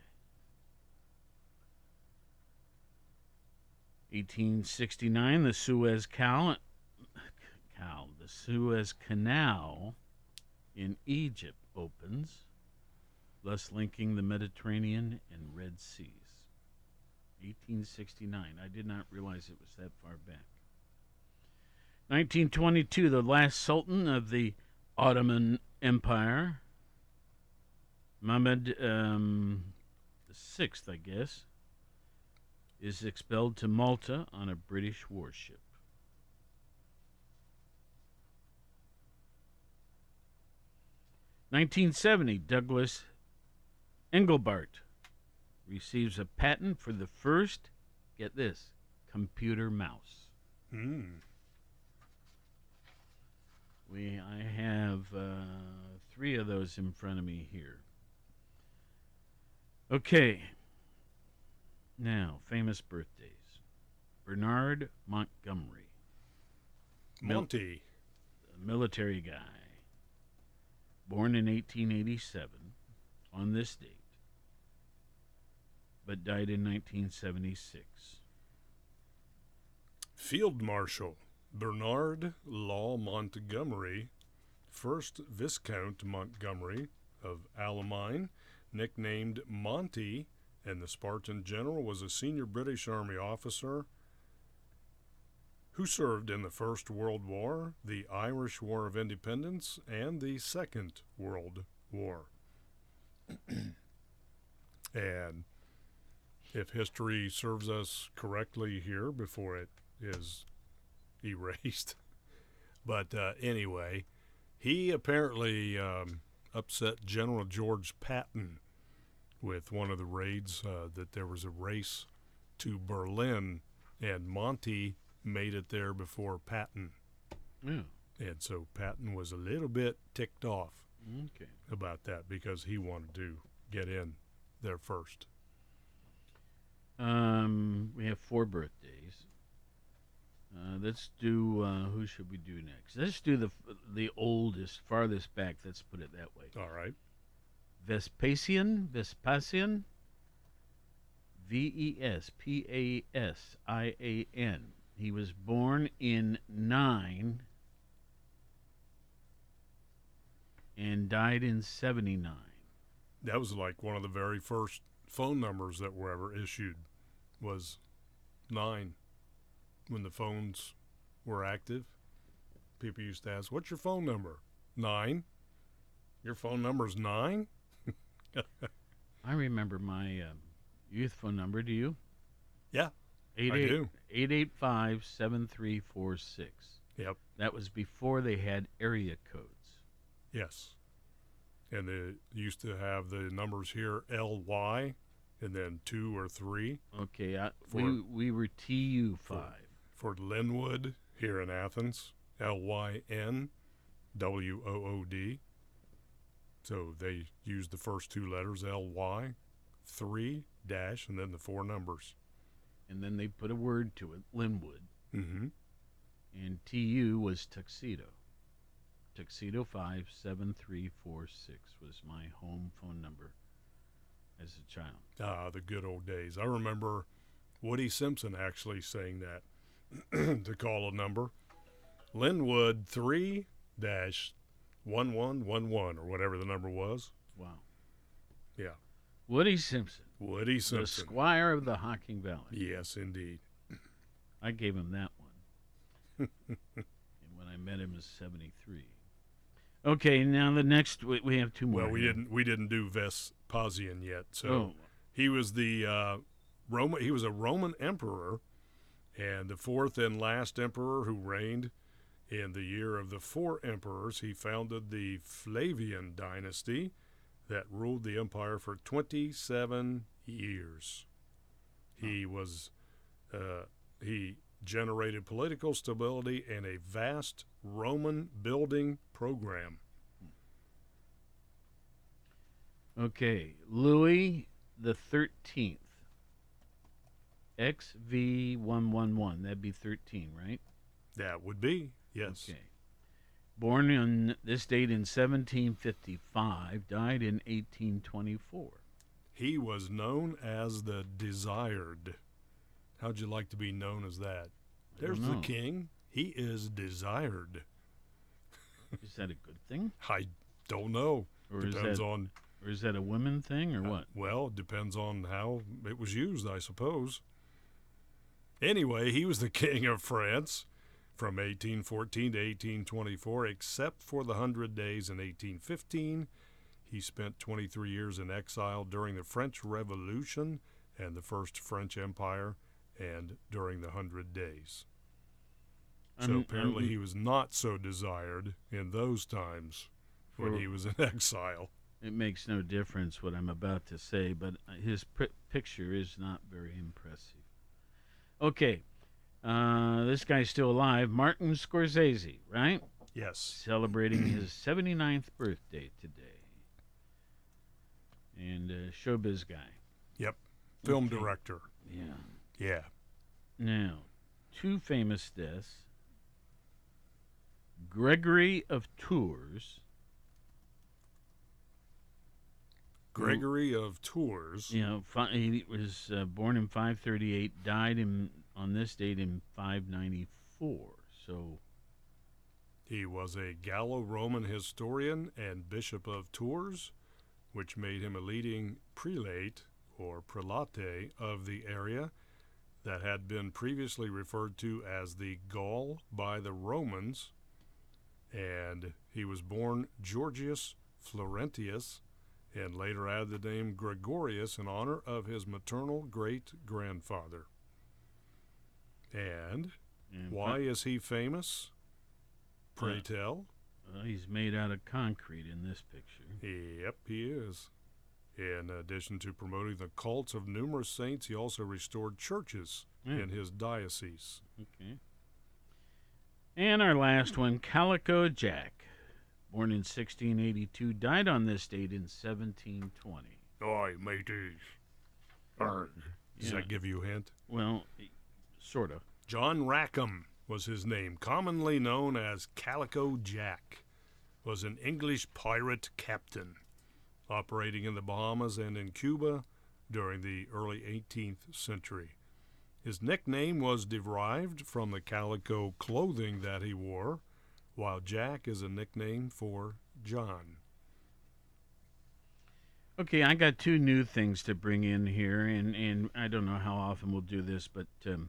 [SPEAKER 23] 1869, the Suez Cal, the Suez Canal in Egypt opens, thus linking the Mediterranean and Red Seas. 1869. I did not realize it was that far back. 1922, the last sultan of the Ottoman Empire, Mehmed um, Sixth, I guess, is expelled to Malta on a British warship. Nineteen seventy, Douglas Engelbart receives a patent for the first, get this, computer mouse.
[SPEAKER 25] Hmm.
[SPEAKER 23] We, I have uh, three of those in front of me here. Okay. Now, famous birthdays. Bernard Montgomery. Mil-
[SPEAKER 25] Monty.
[SPEAKER 23] a military guy. Born in 1887 on this date, but died in 1976.
[SPEAKER 25] Field Marshal Bernard Law Montgomery, first Viscount Montgomery of Alamein, nicknamed Monty, and the Spartan general was a senior British Army officer who served in the First World War, the Irish War of Independence, and the Second World War. and if history serves us correctly here before it is erased. But uh, anyway, he apparently um, upset General George Patton with one of the raids. Uh, that there was a race to Berlin, and Monty made it there before Patton.
[SPEAKER 23] Yeah.
[SPEAKER 25] And so Patton was a little bit ticked off
[SPEAKER 23] Okay.
[SPEAKER 25] about that because he wanted to get in there first.
[SPEAKER 23] Um, we have four birthdays. Uh, let's do. Uh, who should we do next? Let's do the the oldest, farthest back. Let's put it that way.
[SPEAKER 25] All right.
[SPEAKER 23] Vespasian. Vespasian. V E S P A S I A N. He was born in nine and died in seventy nine.
[SPEAKER 25] That was like one of the very first phone numbers that were ever issued was nine when the phones were active. People used to ask, What's your phone number? Nine. Your phone number's nine?
[SPEAKER 23] I remember my um, youth phone number. Do you?
[SPEAKER 25] Yeah,
[SPEAKER 23] Eight
[SPEAKER 25] I
[SPEAKER 23] eight
[SPEAKER 25] do.
[SPEAKER 23] eight eight five seven three four six.
[SPEAKER 25] Yep.
[SPEAKER 23] That was before they had area codes.
[SPEAKER 25] Yes. And they used to have the numbers here LY and then two or three.
[SPEAKER 23] Okay, I,
[SPEAKER 25] For-
[SPEAKER 23] we we were TU five.
[SPEAKER 25] For Linwood here in Athens, L Y N W O O D. So they used the first two letters L Y, three dash, and then the four numbers.
[SPEAKER 23] and then they put a word to it, Linwood,
[SPEAKER 25] Mm-hmm.
[SPEAKER 23] and TU was tuxedo. Tuxedo five seven three four six was my home phone number as a child.
[SPEAKER 25] Ah, the good old days. I remember Woody Simpson actually saying that to call a number. Linwood three dash one one one one or whatever the number was.
[SPEAKER 23] Wow.
[SPEAKER 25] Yeah.
[SPEAKER 23] Woody Simpson,
[SPEAKER 25] Woody Simpson.
[SPEAKER 23] the squire of the Hocking Valley.
[SPEAKER 25] Yes, indeed.
[SPEAKER 23] I gave him that one. and when I met him, seventy three. Okay, now the next we, we have two more.
[SPEAKER 25] Well, we
[SPEAKER 23] here.
[SPEAKER 25] didn't we didn't do Vespasian yet, so
[SPEAKER 23] Oh,
[SPEAKER 25] He was the uh, Roman. He was a Roman emperor, and the fourth and last emperor who reigned in the year of the four emperors. He founded the Flavian dynasty that ruled the empire for 27 years. He was uh, he generated political stability and a vast Roman building program.
[SPEAKER 23] Okay, Louis the Thirteenth. XV111. That'd be 13, right?
[SPEAKER 25] That would be, yes.
[SPEAKER 23] Okay. Born on this date in 1755, died in 1824.
[SPEAKER 25] He was known as the Desired. How'd you like to be known as that? There's the king. He is desired.
[SPEAKER 23] Is that a good thing?
[SPEAKER 25] I don't know.
[SPEAKER 23] Or is
[SPEAKER 25] depends on.
[SPEAKER 23] Or is that a women thing or uh, what?
[SPEAKER 25] Well, it depends on how it was used, I suppose. Anyway, he was the king of France from 1814 to 1824, except for the Hundred Days in 1815. He spent 23 years in exile during the French Revolution and the First French Empire and during the Hundred Days. So apparently he was not so desired in those times when
[SPEAKER 23] For-
[SPEAKER 25] he was in exile.
[SPEAKER 23] It makes no difference what I'm about to say, but his pr- picture is not very impressive. Okay, uh, this guy's still alive. Martin Scorsese, right?
[SPEAKER 25] Yes.
[SPEAKER 23] Celebrating his 79th birthday today. And uh, showbiz guy.
[SPEAKER 25] Yep. Film
[SPEAKER 23] Okay.
[SPEAKER 25] director.
[SPEAKER 23] Yeah.
[SPEAKER 25] Yeah.
[SPEAKER 23] Now, two famous deaths. Gregory of Tours.
[SPEAKER 25] Gregory of Tours.
[SPEAKER 23] You know, fi- he was uh, born in 538, died in on this date in 594. So
[SPEAKER 25] He was a Gallo-Roman historian and bishop of Tours, which made him a leading prelate or prelate of the area that had been previously referred to as the Gaul by the Romans. And he was born Georgius Florentius and later added the name Gregorius in honor of his maternal great grandfather. And
[SPEAKER 23] And
[SPEAKER 25] why is he famous? Pray
[SPEAKER 23] Uh,
[SPEAKER 25] tell.
[SPEAKER 23] uh, he's made out of concrete in this picture.
[SPEAKER 25] Yep, he is. In addition to promoting the cults of numerous saints, he also restored churches
[SPEAKER 23] Yeah.
[SPEAKER 25] in his diocese.
[SPEAKER 23] Okay. And our last one, Calico Jack, born in 1682, died on this date in 1720.
[SPEAKER 25] Oi, mateys. Does
[SPEAKER 23] Yeah.
[SPEAKER 25] that give you a hint?
[SPEAKER 23] Well, sort of.
[SPEAKER 25] John Rackham was his name, commonly known as Calico Jack, was an English pirate captain operating in the Bahamas and in Cuba during the early 18th century. His nickname was derived from the calico clothing that he wore, while Jack is a nickname for John.
[SPEAKER 23] Okay, I got two new things to bring in here, and, and I don't know how often we'll do this, but um,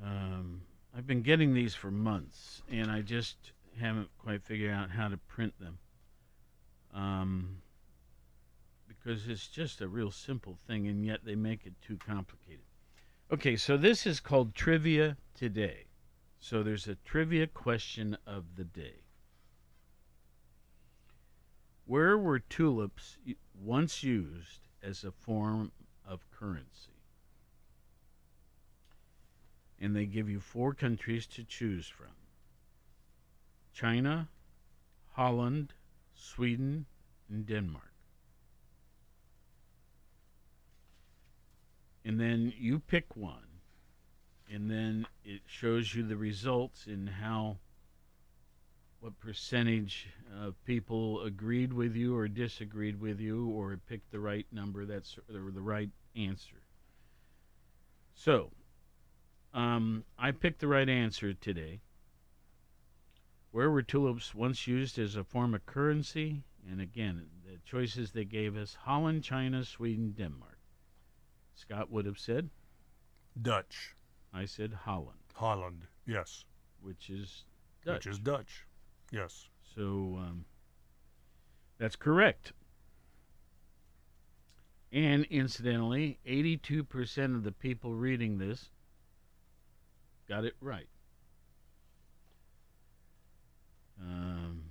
[SPEAKER 23] um, I've been getting these for months, and I just haven't quite figured out how to print them. Um, because it's just a real simple thing, and yet they make it too complicated. Okay, so this is called Trivia Today. So there's a trivia question of the day. Where were tulips once used as a form of currency? And they give you four countries to choose from China, Holland, Sweden, and Denmark. And then you pick one, and then it shows you the results in how what percentage of people agreed with you or disagreed with you or picked the right number that's or the right answer. So, um, I picked the right answer today. Where were tulips once used as a form of currency? And again, the choices they gave us Holland, China, Sweden, Denmark. Scott would have said
[SPEAKER 25] Dutch.
[SPEAKER 23] I said Holland,
[SPEAKER 25] Holland, yes.
[SPEAKER 23] which is Dutch.
[SPEAKER 25] Which is Dutch, yes.
[SPEAKER 23] So um, that's correct. And incidentally, 82% of the people reading this got it right. Um,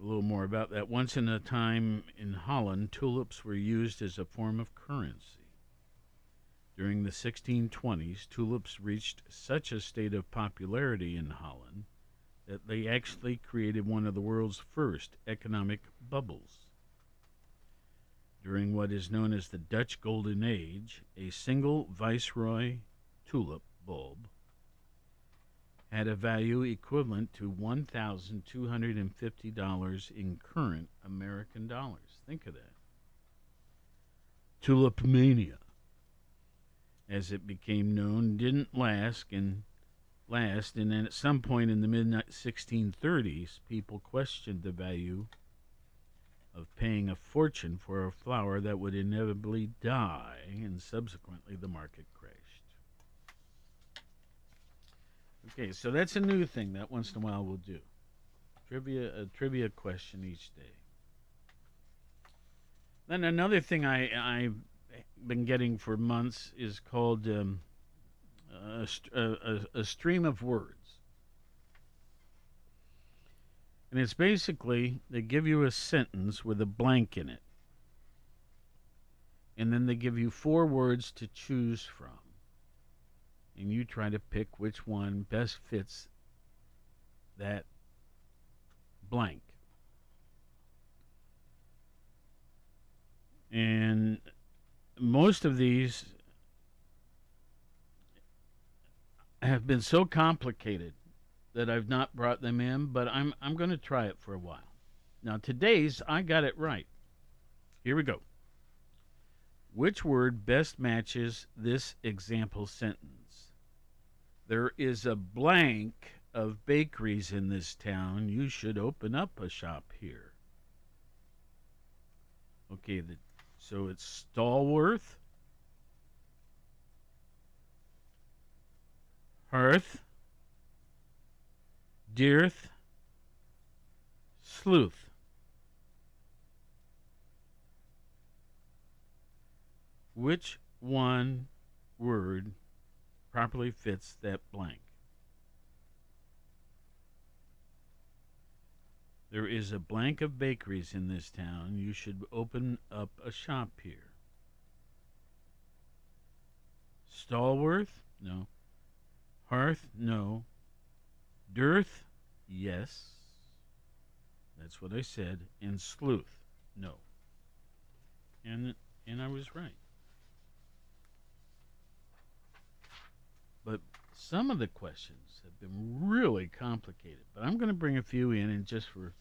[SPEAKER 23] a little more about that. Once in a time in Holland, tulips were used as a form of currency. During the 1620s, tulips reached such a state of popularity in Holland that they actually created one of the world's first economic bubbles. During what is known as the Dutch Golden Age, a single viceroy tulip bulb had a value equivalent to $1,250 in current American dollars. Think of that. Tulip mania, as it became known, didn't last and last, and then at some point in the mid 1630s, people questioned the value of paying a fortune for a flower that would inevitably die, and subsequently the market crashed. Okay, so that's a new thing that once in a while we'll do. Trivia, a trivia question each day. Then another thing I I've been getting for months is called um, a, a, a, a stream of words. And it's basically they give you a sentence with a blank in it. And then they give you four words to choose from. And you try to pick which one best fits that blank. And most of these have been so complicated that I've not brought them in, but I'm I'm going to try it for a while. Now today's I got it right. Here we go. Which word best matches this example sentence? There is a blank of bakeries in this town. You should open up a shop here. Okay, the, so it's Stallworth, Hearth, Dearth, Sleuth. Which one word properly fits that blank? There is a blank of bakeries in this town. You should open up a shop here. Stallworth? No. Hearth? No. Dearth? Yes. That's what I said. And sleuth? No. And and I was right. But some of the questions have been really complicated. But I'm going to bring a few in and just for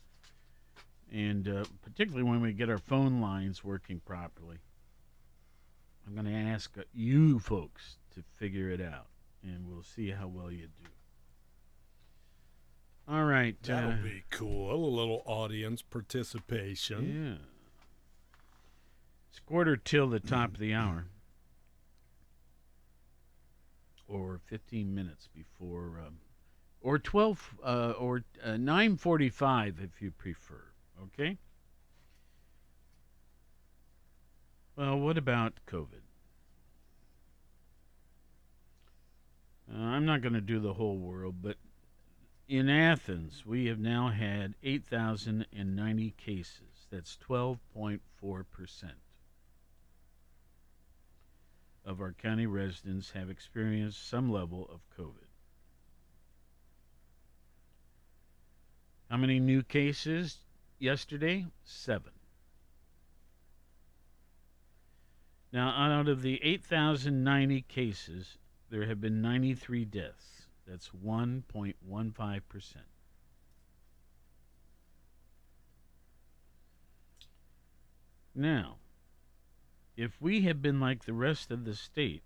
[SPEAKER 23] and uh, particularly when we get our phone lines working properly. I'm going to ask uh, you folks to figure it out, and we'll see how well you do. All right.
[SPEAKER 25] That'll
[SPEAKER 23] uh,
[SPEAKER 25] be cool. A little audience participation.
[SPEAKER 23] Yeah. It's quarter till the top of the hour, or 15 minutes before, um, or 12, uh, or uh, 9:45 if you prefer. Okay. Well, what about COVID? Uh, I'm not going to do the whole world, but in Athens, we have now had 8,090 cases. That's 12.4% of our county residents have experienced some level of COVID. How many new cases yesterday? Seven. Now, out of the 8,090 cases, there have been 93 deaths. That's 1.15%. Now, if we had been like the rest of the state,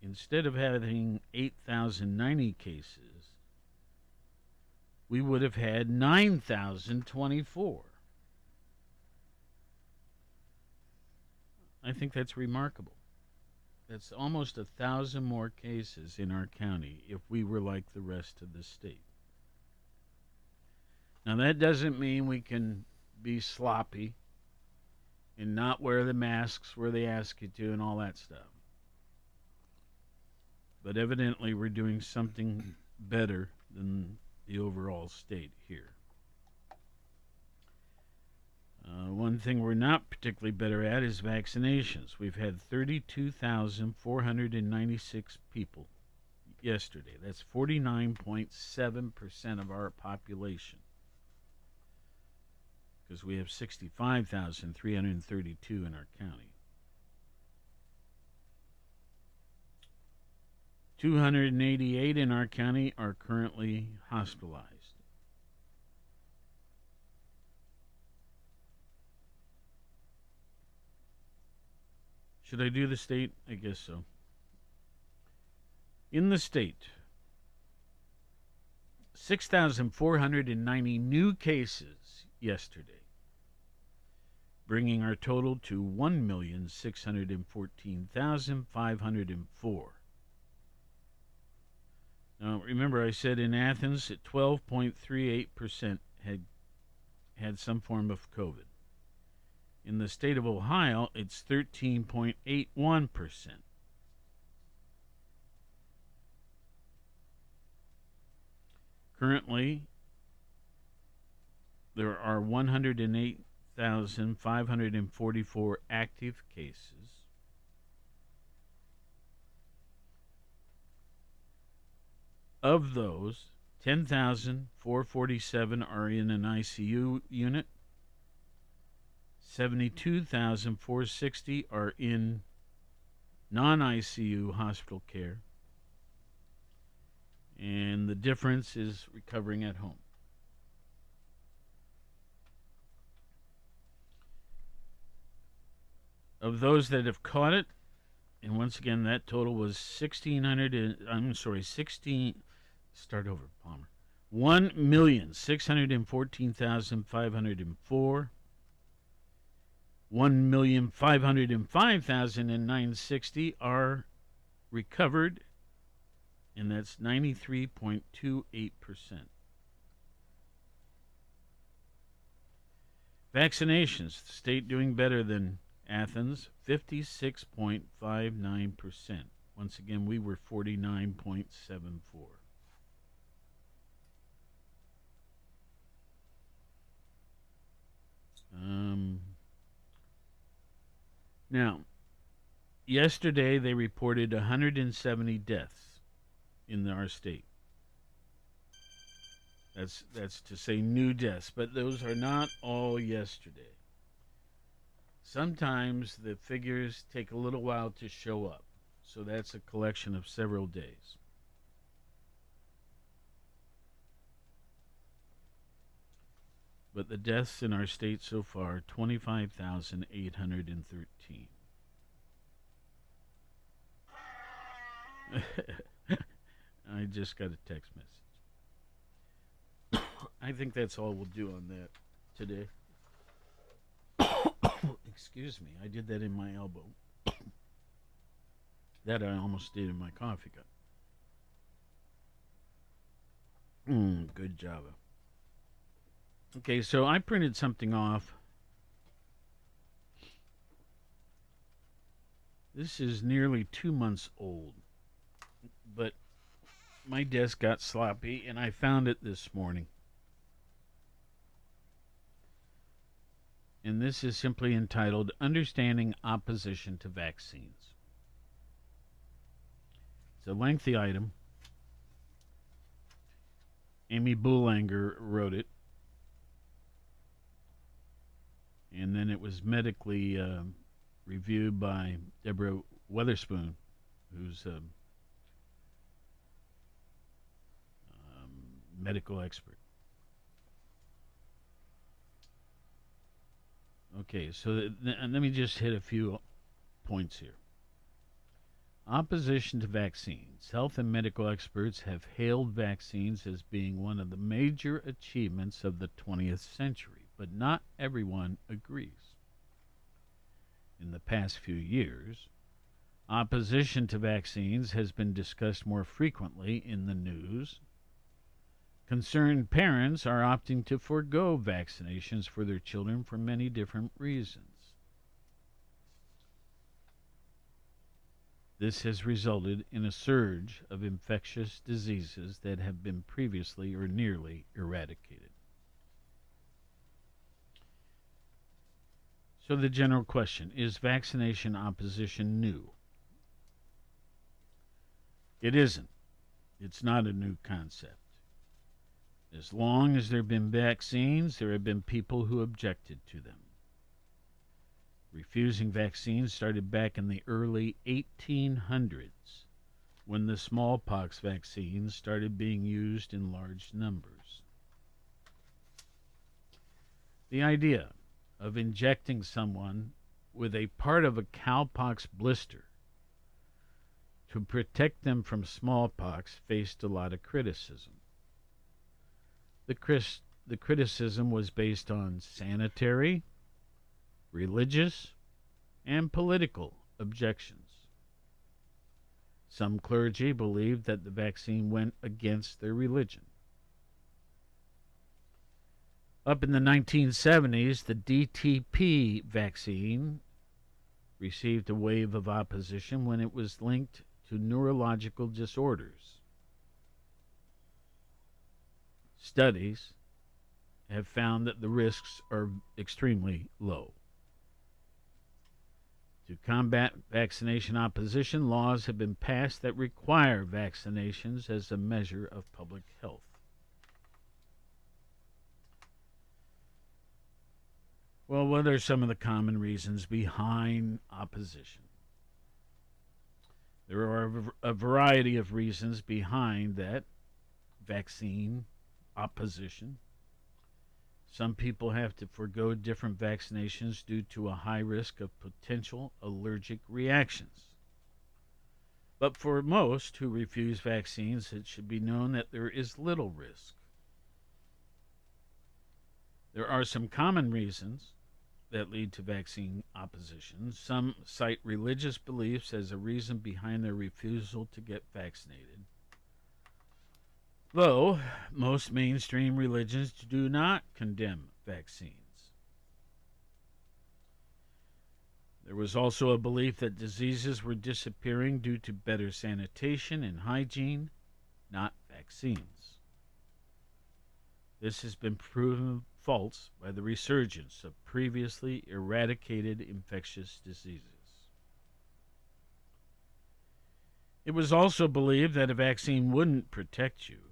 [SPEAKER 23] instead of having 8,090 cases, we would have had 9,024. I think that's remarkable. That's almost a thousand more cases in our county if we were like the rest of the state. Now, that doesn't mean we can be sloppy and not wear the masks where they ask you to and all that stuff. But evidently, we're doing something better than the overall state here. Uh, one thing we're not particularly better at is vaccinations. We've had 32,496 people yesterday. That's 49.7% of our population. Because we have 65,332 in our county. 288 in our county are currently hospitalized. Should I do the state? I guess so. In the state, 6,490 new cases yesterday, bringing our total to 1,614,504. Now, remember, I said in Athens that 12.38% had had some form of COVID. In the state of Ohio, it's 13.81%. Currently, there are 108,544 active cases. Of those, 10,447 are in an ICU unit. 72,460 are in non ICU hospital care. And the difference is recovering at home. Of those that have caught it, and once again, that total was 1,600, and, I'm sorry, 16, start over, Palmer. 1,614,504. 1,505,960 are recovered, and that's 93.28%. Vaccinations, the state doing better than Athens, 56.59%. Once again, we were 49.74. Um, now, yesterday they reported 170 deaths in our state. That's that's to say new deaths, but those are not all yesterday. Sometimes the figures take a little while to show up. So that's a collection of several days. But the deaths in our state so far 25,813. I just got a text message. I think that's all we'll do on that today. Excuse me, I did that in my elbow. that I almost did in my coffee cup. Mm, good Java. Okay, so I printed something off. This is nearly two months old, but my desk got sloppy and I found it this morning. And this is simply entitled Understanding Opposition to Vaccines. It's a lengthy item. Amy Boulanger wrote it. And then it was medically uh, reviewed by Deborah Weatherspoon, who's a um, medical expert. Okay, so th- th- let me just hit a few points here. Opposition to vaccines. Health and medical experts have hailed vaccines as being one of the major achievements of the 20th century, but not everyone agrees. In the past few years, opposition to vaccines has been discussed more frequently in the news. Concerned parents are opting to forego vaccinations for their children for many different reasons. This has resulted in a surge of infectious diseases that have been previously or nearly eradicated. So, the general question is vaccination opposition new? It isn't. It's not a new concept. As long as there have been vaccines, there have been people who objected to them. Refusing vaccines started back in the early 1800s when the smallpox vaccines started being used in large numbers. The idea of injecting someone with a part of a cowpox blister to protect them from smallpox faced a lot of criticism. The, Chris, the criticism was based on sanitary, religious, and political objections. Some clergy believed that the vaccine went against their religion. Up in the 1970s, the DTP vaccine received a wave of opposition when it was linked to neurological disorders. Studies have found that the risks are extremely low. To combat vaccination opposition, laws have been passed that require vaccinations as a measure of public health. Well, what are some of the common reasons behind opposition? There are a variety of reasons behind that vaccine opposition. Some people have to forego different vaccinations due to a high risk of potential allergic reactions. But for most who refuse vaccines, it should be known that there is little risk. There are some common reasons that lead to vaccine opposition. Some cite religious beliefs as a reason behind their refusal to get vaccinated. Though most mainstream religions do not condemn vaccines. There was also a belief that diseases were disappearing due to better sanitation and hygiene, not vaccines. This has been proven false by the resurgence of previously eradicated infectious diseases. It was also believed that a vaccine wouldn't protect you.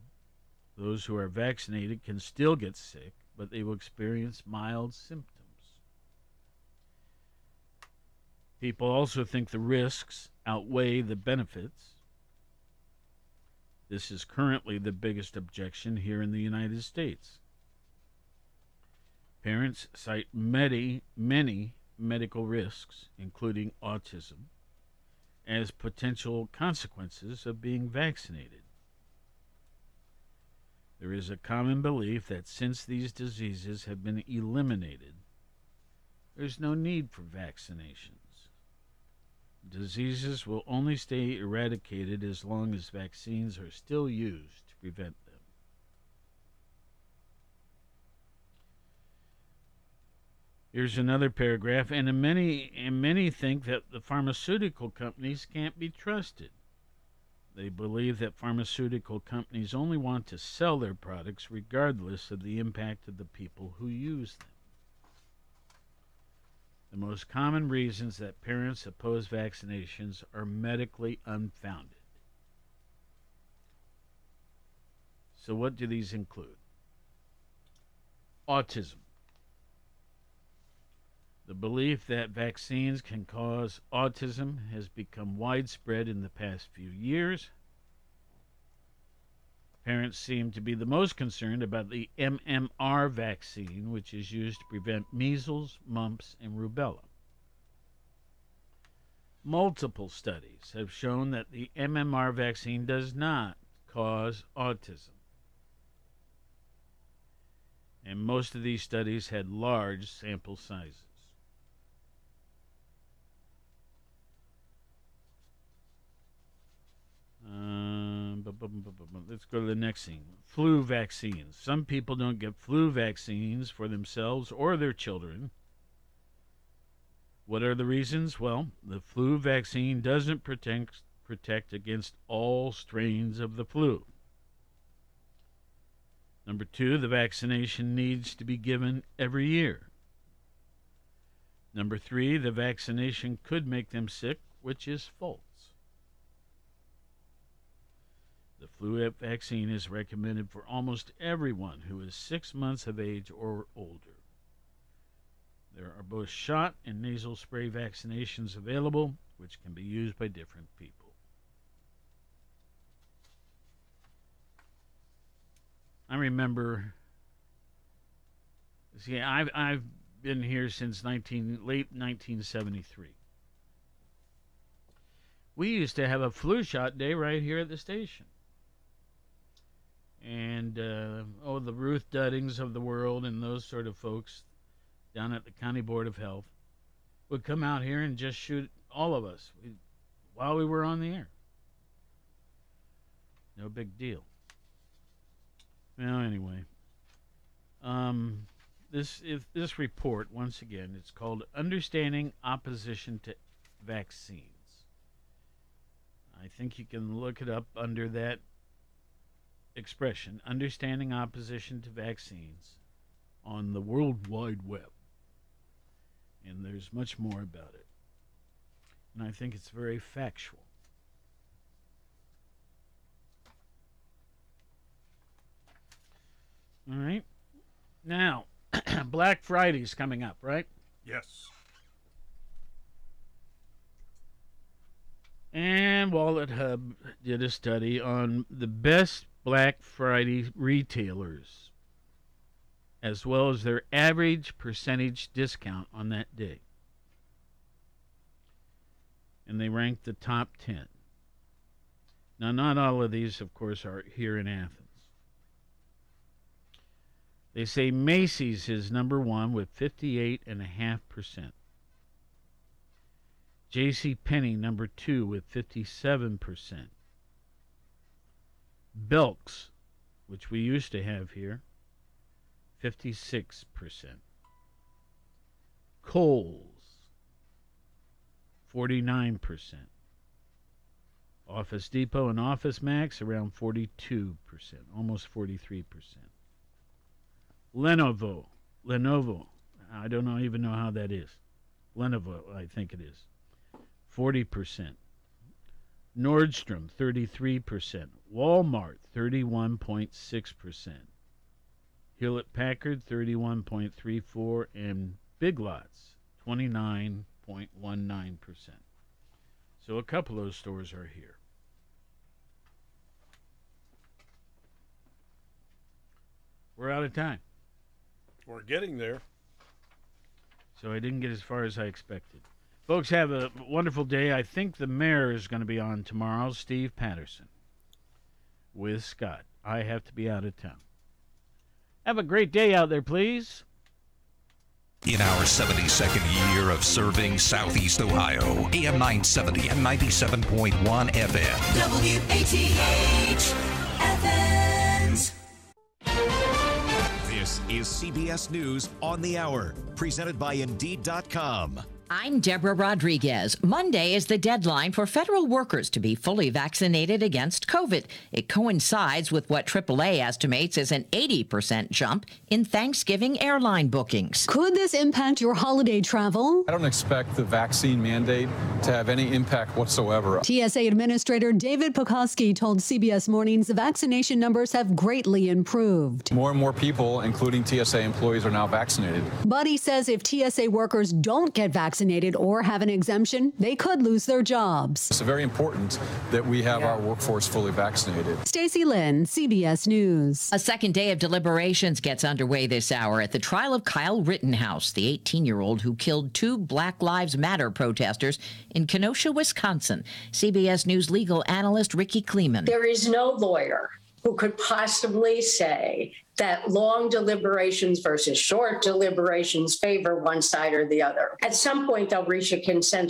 [SPEAKER 23] Those who are vaccinated can still get sick, but they will experience mild symptoms. People also think the risks outweigh the benefits. This is currently the biggest objection here in the United States. Parents cite many, many medical risks, including autism, as potential consequences of being vaccinated. There is a common belief that since these diseases have been eliminated, there's no need for vaccinations. Diseases will only stay eradicated as long as vaccines are still used to prevent them. Here's another paragraph, and many and many think that the pharmaceutical companies can't be trusted. They believe that pharmaceutical companies only want to sell their products regardless of the impact of the people who use them. The most common reasons that parents oppose vaccinations are medically unfounded. So, what do these include? Autism. The belief that vaccines can cause autism has become widespread in the past few years. Parents seem to be the most concerned about the MMR vaccine, which is used to prevent measles, mumps, and rubella. Multiple studies have shown that the MMR vaccine does not cause autism. And most of these studies had large sample sizes. Um, bu- bu- bu- let's go to the next thing. Flu vaccines. Some people don't get flu vaccines for themselves or their children What are the reasons? Well, the flu vaccine doesn't protect protect against all strains of the flu. Number 2, the vaccination needs to be given every year. Number 3, the vaccination could make them sick, which is false. The flu vaccine is recommended for almost everyone who is 6 months of age or older. There are both shot and nasal spray vaccinations available, which can be used by different people. I remember. See, I've I've been here since nineteen late nineteen seventy three. We used to have a flu shot day right here at the station, and uh, oh, the Ruth Duddings of the world and those sort of folks down at the county board of health would come out here and just shoot all of us while we were on the air. No big deal. Well, anyway, um, this if this report once again it's called "Understanding Opposition to Vaccines." I think you can look it up under that expression, "Understanding Opposition to Vaccines," on the World Wide Web, and there's much more about it, and I think it's very factual. All right. Now, Black Friday's coming up, right?
[SPEAKER 25] Yes.
[SPEAKER 23] And Wallet Hub did a study on the best Black Friday retailers, as well as their average percentage discount on that day. And they ranked the top 10. Now, not all of these, of course, are here in Athens. They say Macy's is number one with 58.5%. J.C. Penney number two with 57%. Belk's, which we used to have here, 56%. Kohl's, 49%. Office Depot and Office Max around 42%, almost 43%. Lenovo, Lenovo, I don't know, even know how that is. Lenovo, I think it is. 40%. Nordstrom, 33%. Walmart, 31.6%. Hewlett Packard, 31.34%. And Big Lots, 29.19%. So a couple of those stores are here. We're out of time.
[SPEAKER 25] We're getting there.
[SPEAKER 23] So I didn't get as far as I expected. Folks, have a wonderful day. I think the mayor is going to be on tomorrow, Steve Patterson, with Scott. I have to be out of town. Have a great day out there, please.
[SPEAKER 15] In our 72nd year of serving Southeast Ohio, AM 970 and 97.1 FM.
[SPEAKER 27] WATH Athens.
[SPEAKER 7] This is CBS News on the Hour, presented by Indeed.com.
[SPEAKER 2] I'm Deborah Rodriguez. Monday is the deadline for federal workers to be fully vaccinated against COVID. It coincides with what AAA estimates is an 80% jump in Thanksgiving airline bookings.
[SPEAKER 29] Could this impact your holiday travel?
[SPEAKER 30] I don't expect the vaccine mandate to have any impact whatsoever.
[SPEAKER 29] TSA Administrator David Pekoske told CBS Mornings the vaccination numbers have greatly improved.
[SPEAKER 30] More and more people, including TSA employees, are now vaccinated.
[SPEAKER 29] But he says if TSA workers don't get vaccinated or have an exemption, they could lose their jobs.
[SPEAKER 30] It's very important that we have our workforce fully vaccinated.
[SPEAKER 29] Stacy Lynn, CBS News.
[SPEAKER 2] A second day of deliberations gets underway this hour at the trial of Kyle Rittenhouse, the 18 year old who killed two Black Lives Matter protesters in Kenosha, Wisconsin. CBS News legal analyst Rikki Klieman.
[SPEAKER 31] There is no lawyer who could possibly say that long deliberations versus short deliberations favor one side or the other. At some point, they'll reach a consensus.